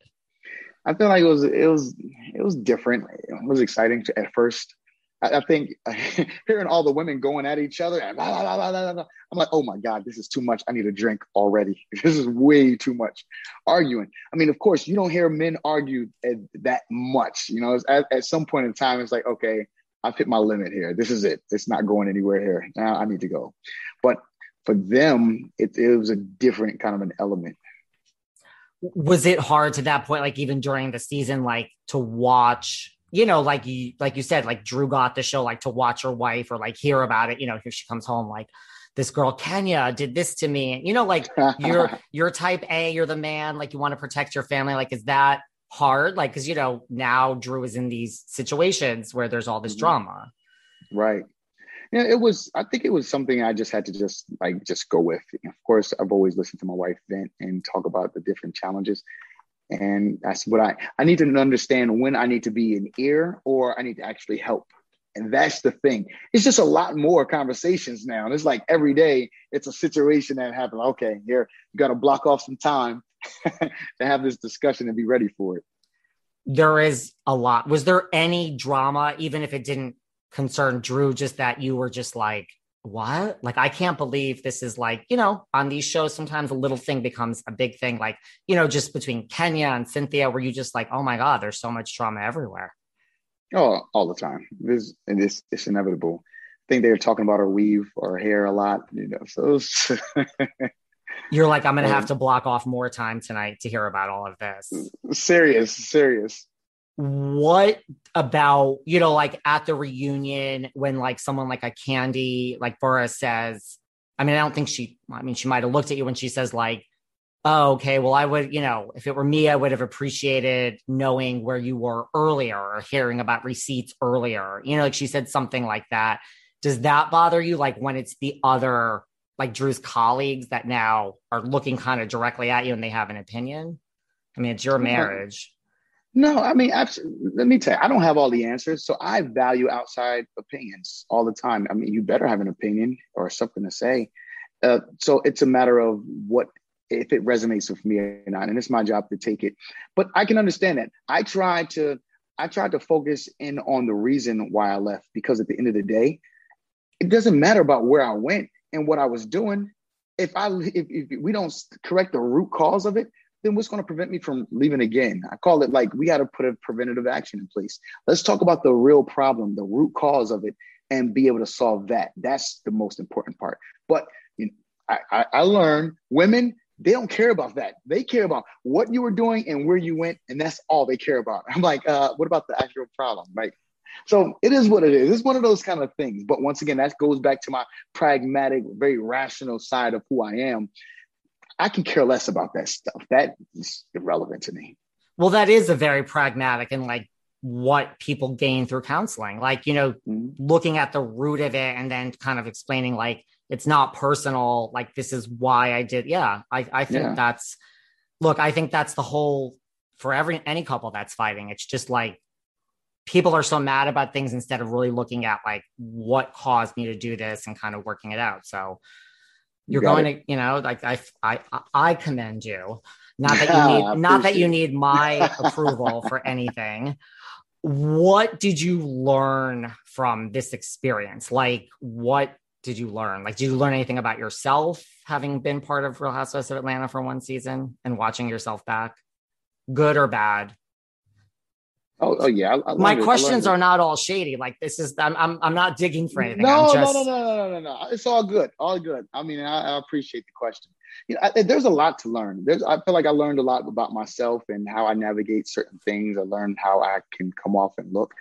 I feel like it was it was it was different. It was exciting to, at first. I, I think hearing all the women going at each other, blah, blah, blah, I'm like, oh my god, this is too much. I need a drink already. This is way too much arguing. I mean, of course, you don't hear men argue that much. You know, at, at some point in time, it's like, okay, I've hit my limit here. This is it. It's not going anywhere here. Now I need to go. But for them, it, it was a different kind of an element was it hard to that point like even during the season like to watch you know like you like you said like drew got the show like to watch her wife or like hear about it you know here she comes home like this girl kenya did this to me you know like you're you're type a you're the man like you want to protect your family like is that hard like because you know now drew is in these situations where there's all this mm-hmm. drama right yeah, it was. I think it was something I just had to just like just go with. Of course, I've always listened to my wife vent and talk about the different challenges, and that's what I I need to understand when I need to be an ear or I need to actually help. And that's the thing. It's just a lot more conversations now. And it's like every day it's a situation that happens. Okay, here you got to block off some time to have this discussion and be ready for it. There is a lot. Was there any drama, even if it didn't concern Drew just that you were just like, what? Like, I can't believe this is like, you know, on these shows, sometimes a little thing becomes a big thing. Like, you know, just between Kenya and Cynthia, where you just like, oh my God, there's so much trauma everywhere. Oh, all the time. This and this it's inevitable. I think they were talking about her weave or hair a lot, you know. So you're like, I'm gonna um, have to block off more time tonight to hear about all of this. Serious, serious what about you know like at the reunion when like someone like a Kandi like Burruss says i mean i don't think she i mean she might have looked at you when she says like oh okay well i would you know if it were me i would have appreciated knowing where you were earlier or hearing about receipts earlier you know like she said something like that. Does that bother you like when it's the other like drew's colleagues that now are looking kind of directly at you and they have an opinion? I mean it's your marriage no, I mean, absolutely. let me tell you, I don't have all the answers. So I value outside opinions all the time. I mean, you better have an opinion or something to say. Uh, so it's a matter of what, if it resonates with me or not. And it's my job to take it. But I can understand that. I tried to, I tried to focus in on the reason why I left because at the end of the day, it doesn't matter about where I went and what I was doing. If I if, if we don't correct the root cause of it, then what's going to prevent me from leaving again? I call it like we got to put a preventative action in place. Let's talk about the real problem, the root cause of it, and be able to solve that. That's the most important part. But you know, I, I, I learned women they don't care about that. They care about what you were doing and where you went, and that's all they care about. I'm like, uh, what about the actual problem? Right. So it is what it is. It's one of those kind of things. But once again, that goes back to my pragmatic, very rational side of who I am. I can care less about that stuff. That is irrelevant to me. Well, that is a very pragmatic and like what people gain through counseling. Like, you know, mm-hmm. looking at the root of it and then kind of explaining like it's not personal, like this is why I did. Yeah. I, I think yeah. that's look, I think that's the whole for every any couple that's fighting. It's just like people are so mad about things instead of really looking at like what caused me to do this and kind of working it out. So you're going it. to, you know, like I, I, I commend you. Not that you need, not that you need my approval for anything. What did you learn from this experience? Like, what did you learn? Like, did you learn anything about yourself having been part of Real Housewives of Atlanta for one season and watching yourself back, good or bad? Oh, oh yeah. I, I My questions are not all shady. Like this is, I'm, I'm, I'm not digging for anything. No, just... no, no, no, no, no, no. It's all good, all good. I mean, I, I appreciate the question. You know, I, there's a lot to learn. There's, I feel like I learned a lot about myself and how I navigate certain things. I learned how I can come off and look.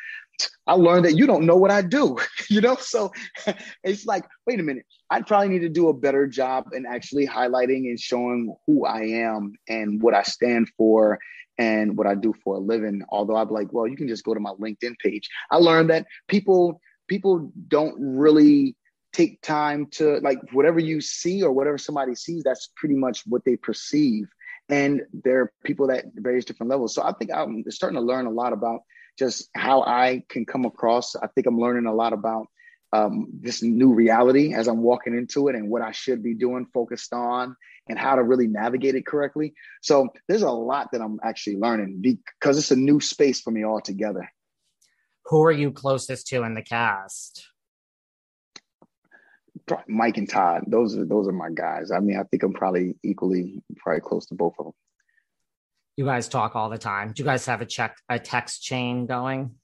I learned that you don't know what I do, you know? So it's like, wait a minute, I probably need to do a better job in actually highlighting and showing who I am and what I stand for and what I do for a living. Although I'm like, well, you can just go to my LinkedIn page. I learned that people people don't really take time to like whatever you see or whatever somebody sees, that's pretty much what they perceive. And there are people that various different levels. So I think I'm starting to learn a lot about just how I can come across. I think I'm learning a lot about um, this new reality as I'm walking into it and what I should be doing, focused on, and how to really navigate it correctly. So there's a lot that I'm actually learning because it's a new space for me altogether. Who are you closest to in the cast? Mike and Todd. Those are those are my guys. I mean, I think I'm probably equally probably close to both of them. You guys talk all the time. Do you guys have a check a text chain going?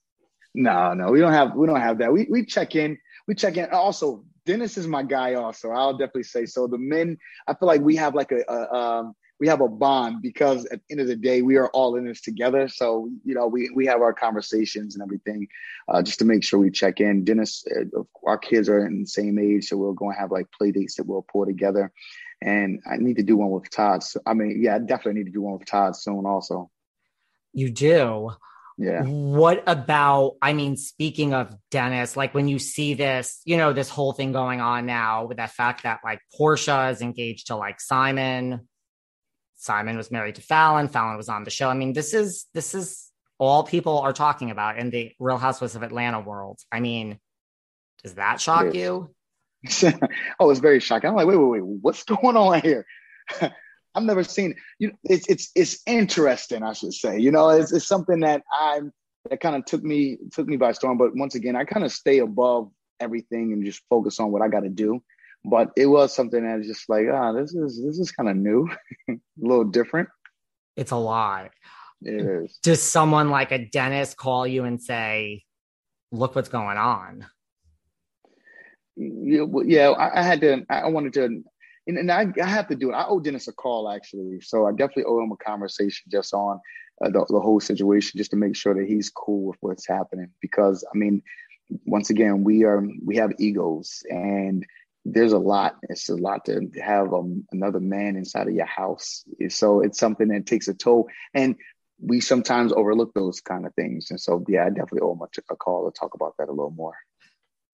No, no, we don't have we don't have that. We we check in. We check in. Also, Dennis is my guy. Also, I'll definitely say so. The men, I feel like we have like a, a um, we have a bond because at the end of the day, we are all in this together. So you know, we we have our conversations and everything, uh, just to make sure we check in. Dennis, uh, our kids are in the same age, so we're going to have like play dates that we'll pull together. And I need to do one with Todd. So, I mean, yeah, I definitely need to do one with Todd soon. Also, you do. Yeah. What about, I mean, speaking of Dennis, like when you see this, you know, this whole thing going on now with that fact that like Porsha is engaged to like Simon, Simon was married to Falynn, Falynn was on the show. I mean, this is, this is all people are talking about in the Real Housewives of Atlanta world. I mean, does that shock you? oh, it's very shocking. I'm like, wait, wait, wait, what's going on here? I've never seen you know, it's it's it's interesting, I should say. You know, it's, it's something that I'm that kind of took me took me by storm. But once again, I kind of stay above everything and just focus on what I got to do. But it was something that was just like, ah, oh, this is this is kind of new, a little different. It's a lot. It is. Does someone like a dentist call you and say, "Look what's going on"? Yeah, I had to. I wanted to and, and I, I have to do it. I owe Dennis a call actually, so I definitely owe him a conversation just on uh, the, the whole situation, just to make sure that he's cool with what's happening. Because I mean, once again, we are we have egos, and there's a lot. It's a lot to have um, another man inside of your house. So it's something that takes a toll, and we sometimes overlook those kind of things. And so, yeah, I definitely owe him a, a call to talk about that a little more.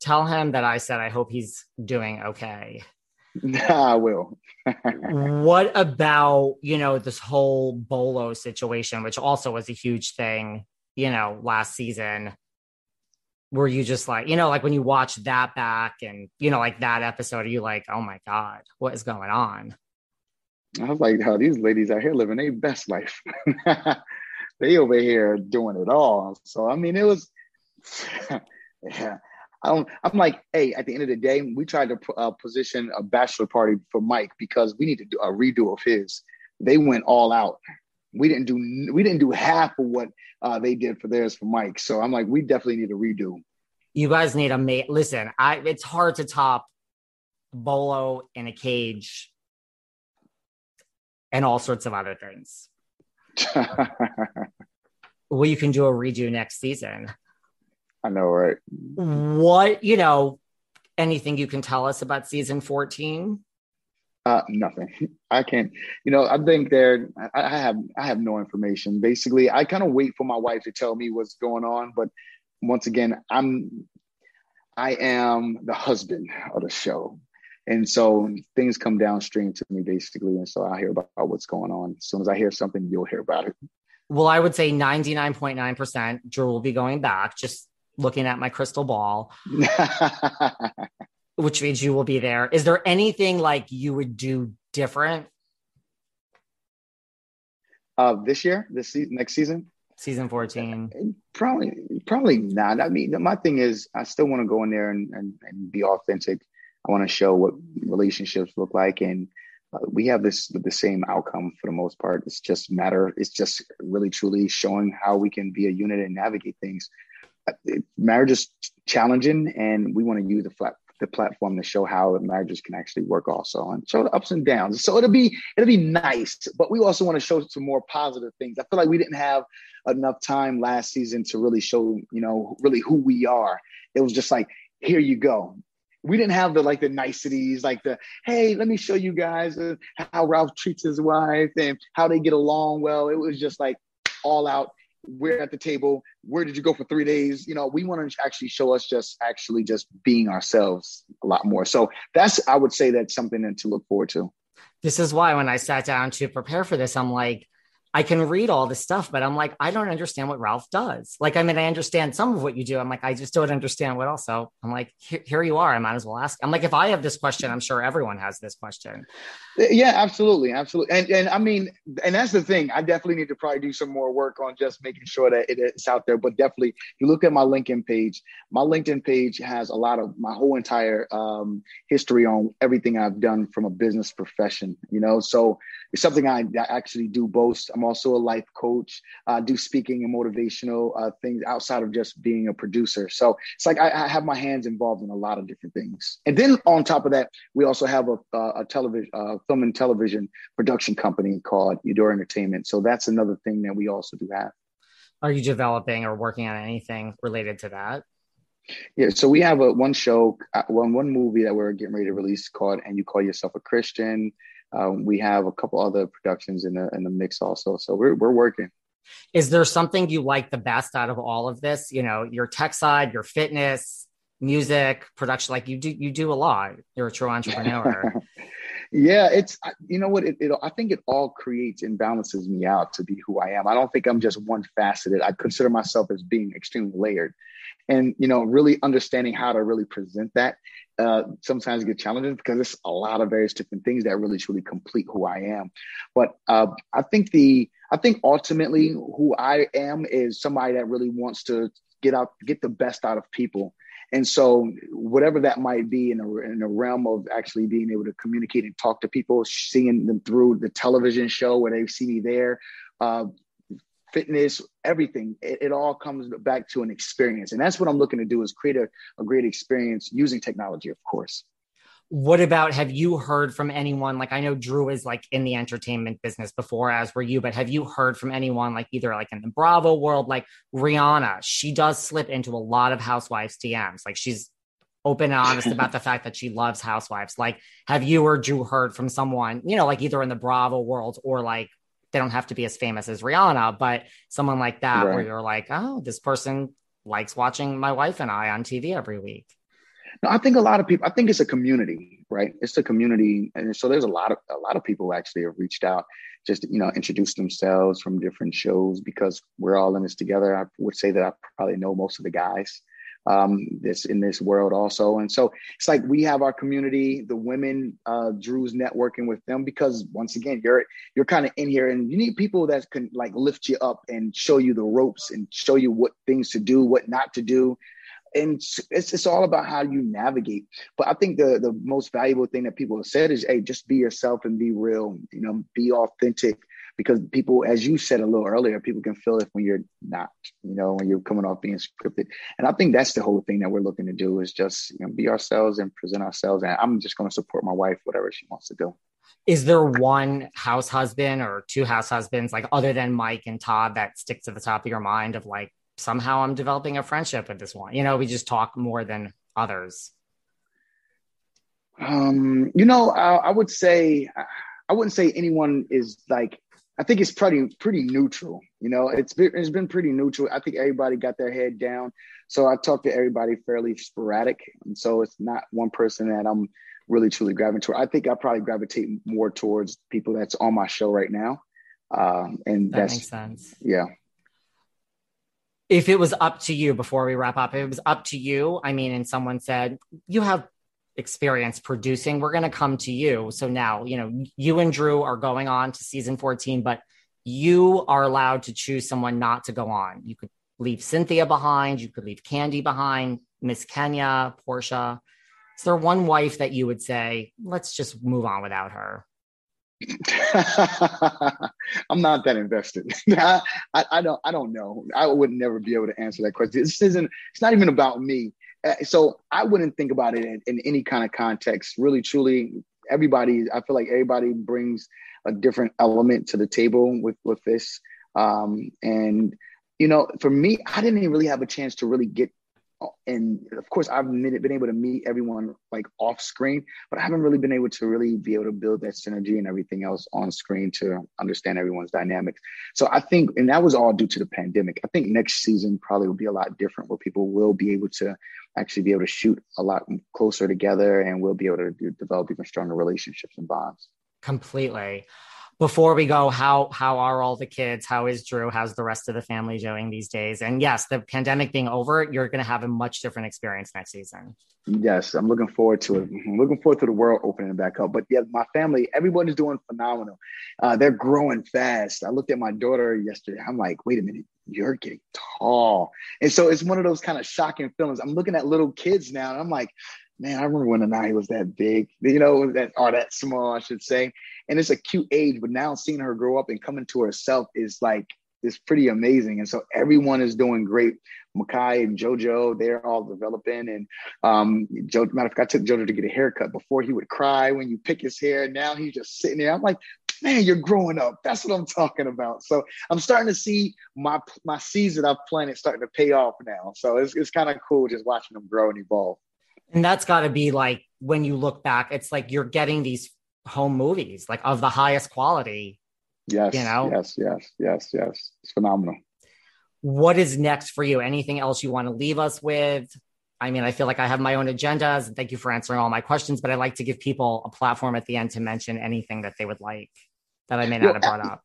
Tell him that I said I hope he's doing okay. I will. what about, you know, this whole Bolo situation, which also was a huge thing, you know, last season? Were you just like, you know, like when you watch that back and, you know, like that episode, are you like, oh my God, what is going on? I was like, how oh, these ladies out here living their best life. they over here doing it all. So, I mean, it was, yeah, I'm, I'm like, hey, at the end of the day, we tried to uh, position a bachelor party for Mike because we need to do a redo of his. They went all out. We didn't do we didn't do half of what uh, they did for theirs for Mike. So I'm like, we definitely need a redo. You guys need a mate. Listen, I it's hard to top Bolo in a cage and all sorts of other things. well, you can do a redo next season. I know, right? What, you know, anything you can tell us about season 14? Uh, nothing. I can't. You know, I think there. I, I have. I have no information. Basically, I kind of wait for my wife to tell me what's going on. But once again, I'm. I am the husband of the show, and so things come downstream to me basically, and so I hear about what's going on. As soon as I hear something, you'll hear about it. Well, I would say 99.9% Drew will be going back. Just looking at my crystal ball, which means you will be there. Is there anything like you would do different? Uh, this year, this next season, season 14 probably probably not. I mean my thing is i still want to go in there and, and, and be authentic. I want to show what relationships look like and uh, we have this the same outcome for the most part. It's just matter it's just really truly showing how we can be a unit and navigate things marriage is challenging, and we want to use the flat the platform to show how marriages can actually work also and show the ups and downs. So it'll be it'll be nice, but we also want to show some more positive things. I feel like we didn't have enough time last season to really show, you know, really who we are. It was just like, here you go. We didn't have the like the niceties, like the hey, let me show you guys uh, how Ralph treats his wife and how they get along well. It was just like all out we're at the table where did you go for three days? You know we want to actually show us just actually just being ourselves a lot more. So that's i would say that's something to look forward to. This is why when i sat down to prepare for this i'm like I can read all this stuff, but I'm like, I don't understand what Ralph does. Like, I mean, I understand some of what you do. I'm like, I just don't understand what else. So I'm like, here, you are. I might as well ask. I'm like, if I have this question, I'm sure everyone has this question. Yeah, absolutely, absolutely. And and I mean, and that's the thing. I definitely need to probably do some more work on just making sure that it's out there. But definitely, you look at my LinkedIn page. My LinkedIn page has a lot of my whole entire um, history on everything I've done from a business profession. You know, so it's something I, I actually do boast. I'm also a life coach. I do speaking and motivational uh, things outside of just being a producer. So it's like I, I, have my hands involved in a lot of different things. And then on top of that, we also have a, a, a television, uh, film and television production company called Eudora Entertainment. So that's another thing that we also do have. Are you developing or working on anything related to that? Yeah, so we have a one show, uh, one one movie that we're getting ready to release called "And You Call Yourself a Christian." Um, we have a couple other productions in the in the mix also. So we're we're working. Is there something you like the best out of all of this? You know, your tech side, your fitness, music, production. Like you do you do a lot. You're a true entrepreneur. yeah, it's you know what it, it I think it all creates and balances me out to be who I am. I don't think I'm just one faceted. I consider myself as being extremely layered and you know really understanding how to really present that uh, sometimes get challenging because it's a lot of various different things that really truly complete who I am. But uh, I think the I think ultimately who I am is somebody that really wants to get out get the best out of people. And so, whatever that might be in a, in a realm of actually being able to communicate and talk to people, seeing them through the television show where they see me there, uh, fitness, everything. It, it, all comes back to an experience. And that's what I'm looking to do is create a, a great experience using technology, of course. What about have you heard from anyone? Like I know Drew is like in the entertainment business before, as were you, but have you heard from anyone like either like in the Bravo world, like Rihanna? She does slip into a lot of housewives DMs. Like she's open and honest about the fact that she loves housewives. Like, have you or Drew heard from someone, you know, like either in the Bravo world or like they don't have to be as famous as Rihanna, but someone like that right. where you're like, oh, this person likes watching my wife and I on TV every week. No, I think a lot of people. I think it's a community, right? It's a community, and so there's a lot of a lot of people actually have reached out, just you know, introduced themselves from different shows because we're all in this together. I would say that I probably know most of the guys, um, this in this world also. And so it's like we have our community, the women, uh, Drew's networking with them because once again, you're you're kind of in here and you need people that can like lift you up and show you the ropes and show you what things to do, what not to do. And it's, it's all about how you navigate. But I think the the most valuable thing that people have said is, hey, just be yourself and be real. You know, be authentic because people, as you said a little earlier, people can feel it when you're not, you know, when you're coming off being scripted. And I think that's the whole thing that we're looking to do is just you know, be ourselves and present ourselves. And I'm just going to support my wife, whatever she wants to do. Is there one house husband or two house husbands, like other than Mike and Todd, that sticks to the top of your mind of like, somehow I'm developing a friendship with this one? You know, we just talk more than others. Um, you know, I, I would say, I wouldn't say anyone is like I think it's pretty pretty neutral. You know, it's been, it's been pretty neutral. I think everybody got their head down. So I talk to everybody fairly sporadic, and so it's not one person that I'm really truly gravitating toward. I think I probably gravitate more towards people that's on my show right now, um, and that makes sense. Yeah. If it was up to you, before we wrap up, if it was up to you, I mean, and someone said you have experience producing, we're going to come to you. So now, you know, you and Drew are going on to season 14, but you are allowed to choose someone not to go on. You could leave Cynthia behind, you could leave Kandi behind, Miss Kenya, Porsha. Is there one wife that you would say, let's just move on without her? I'm not that invested. I, I, don't I don't know. I would never be able to answer that question. This isn't it's not even about me. Uh, so I wouldn't think about it in, in any kind of context. Really, truly, everybody. I feel like everybody brings a different element to the table with with this. Um, and you know, for me, I didn't even really have a chance to really get and of course I've been able to meet everyone like off screen, but I haven't really been able to really be able to build that synergy and everything else on screen to understand everyone's dynamics. So I think, and that was all due to the pandemic. I think next season probably will be a lot different where people will be able to actually be able to shoot a lot closer together and we'll be able to do, develop even stronger relationships and bonds. Completely. Before we go, how how are all the kids? How is Drew? How's the rest of the family doing these days? And yes, the pandemic being over, you're going to have a much different experience next season. Yes, I'm looking forward to it. I'm looking forward to the world opening back up. But yeah, my family, everyone is doing phenomenal. Uh, they're growing fast. I looked at my daughter yesterday. I'm like, wait a minute, you're getting tall. And so it's one of those kind of shocking feelings. I'm looking at little kids now, and I'm like, man, I remember when Anaya was that big, you know, that or that small, I should say. And it's a cute age, but now seeing her grow up and come into herself is like is pretty amazing. And so everyone is doing great. Machai and Jojo, they're all developing. And um, Joe, matter of fact, I took Jojo to get a haircut. Before he would cry when you pick his hair. Now he's just sitting there. I'm like, man, you're growing up. That's what I'm talking about. So I'm starting to see my my seeds that I've planted starting to pay off now. So it's it's kind of cool just watching them grow and evolve. And that's got to be like when you look back, it's like you're getting these home movies like of the highest quality. Yes. You know? Yes, yes, yes, yes. It's phenomenal. What is next for you? Anything else you want to leave us with? I mean, I feel like I have my own agendas and thank you for answering all my questions, but I like to give people a platform at the end to mention anything that they would like that I may not well, have brought up.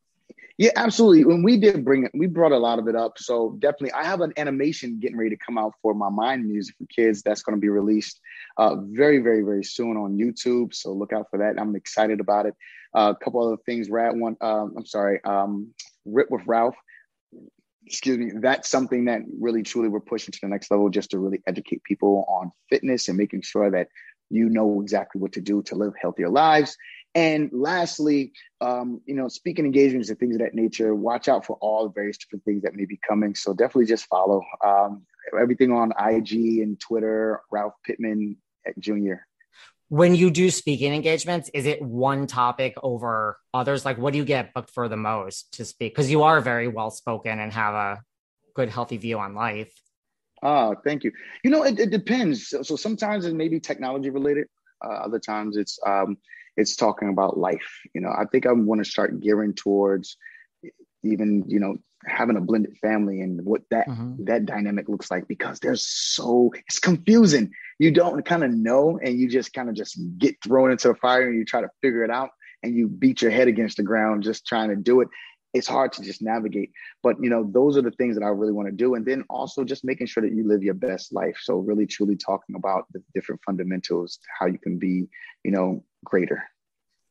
Yeah, absolutely. When we did bring it, we brought a lot of it up. So definitely, I have an animation getting ready to come out for my mind music for kids. That's going to be released uh, very, very, very soon on YouTube. So look out for that. I'm excited about it. Uh, a couple other things. Rat one. Um, I'm sorry. Um, Rip with Ralph. Excuse me. That's something that really, truly, we're pushing to the next level, just to really educate people on fitness and making sure that you know exactly what to do to live healthier lives and lastly, um, you know, speaking engagements and things of that nature, watch out for all the various different things that may be coming. So definitely just follow um, everything on IG and Twitter, Ralph Pittman Jr. When you do speaking engagements, is it one topic over others? Like, what do you get booked for the most to speak? Because you are very well spoken and have a good, healthy view on life. Ah, thank you. You know, it, it depends. So, so, sometimes it may be technology related. Uh, other times it's um, it's talking about life. You know, I think I want to start gearing towards even, you know, having a blended family and what that mm-hmm. that dynamic looks like because there's so it's confusing. You don't kind of know and you just kind of just get thrown into the fire and you try to figure it out and you beat your head against the ground just trying to do it it's hard to just navigate but you know those are the things that i really want to do and then also just making sure that you live your best life so really truly talking about the different fundamentals how you can be you know greater.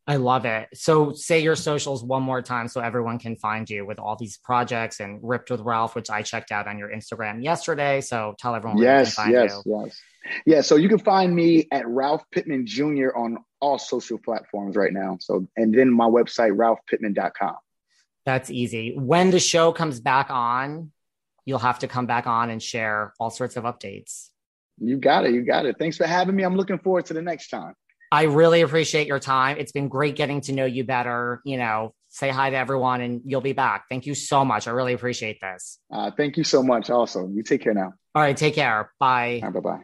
I love it. So say your socials one more time so everyone can find you with all these projects and Ripped with Ralph, which I checked out on your Instagram yesterday. So tell everyone where yes, can find yes, you. Yes, Yeah, so you can find me at Ralph Pittman Jr. on all social platforms right now. So and then my website, ralphpittman.com. That's easy. When the show comes back on, you'll have to come back on and share all sorts of updates. You got it. You got it. Thanks for having me. I'm looking forward to the next time. I really appreciate your time. It's been great getting to know you better. You know, say hi to everyone and you'll be back. Thank you so much. I really appreciate this. Uh, thank you so much. Also, you take care now. All right. Take care. Bye. Right, bye bye.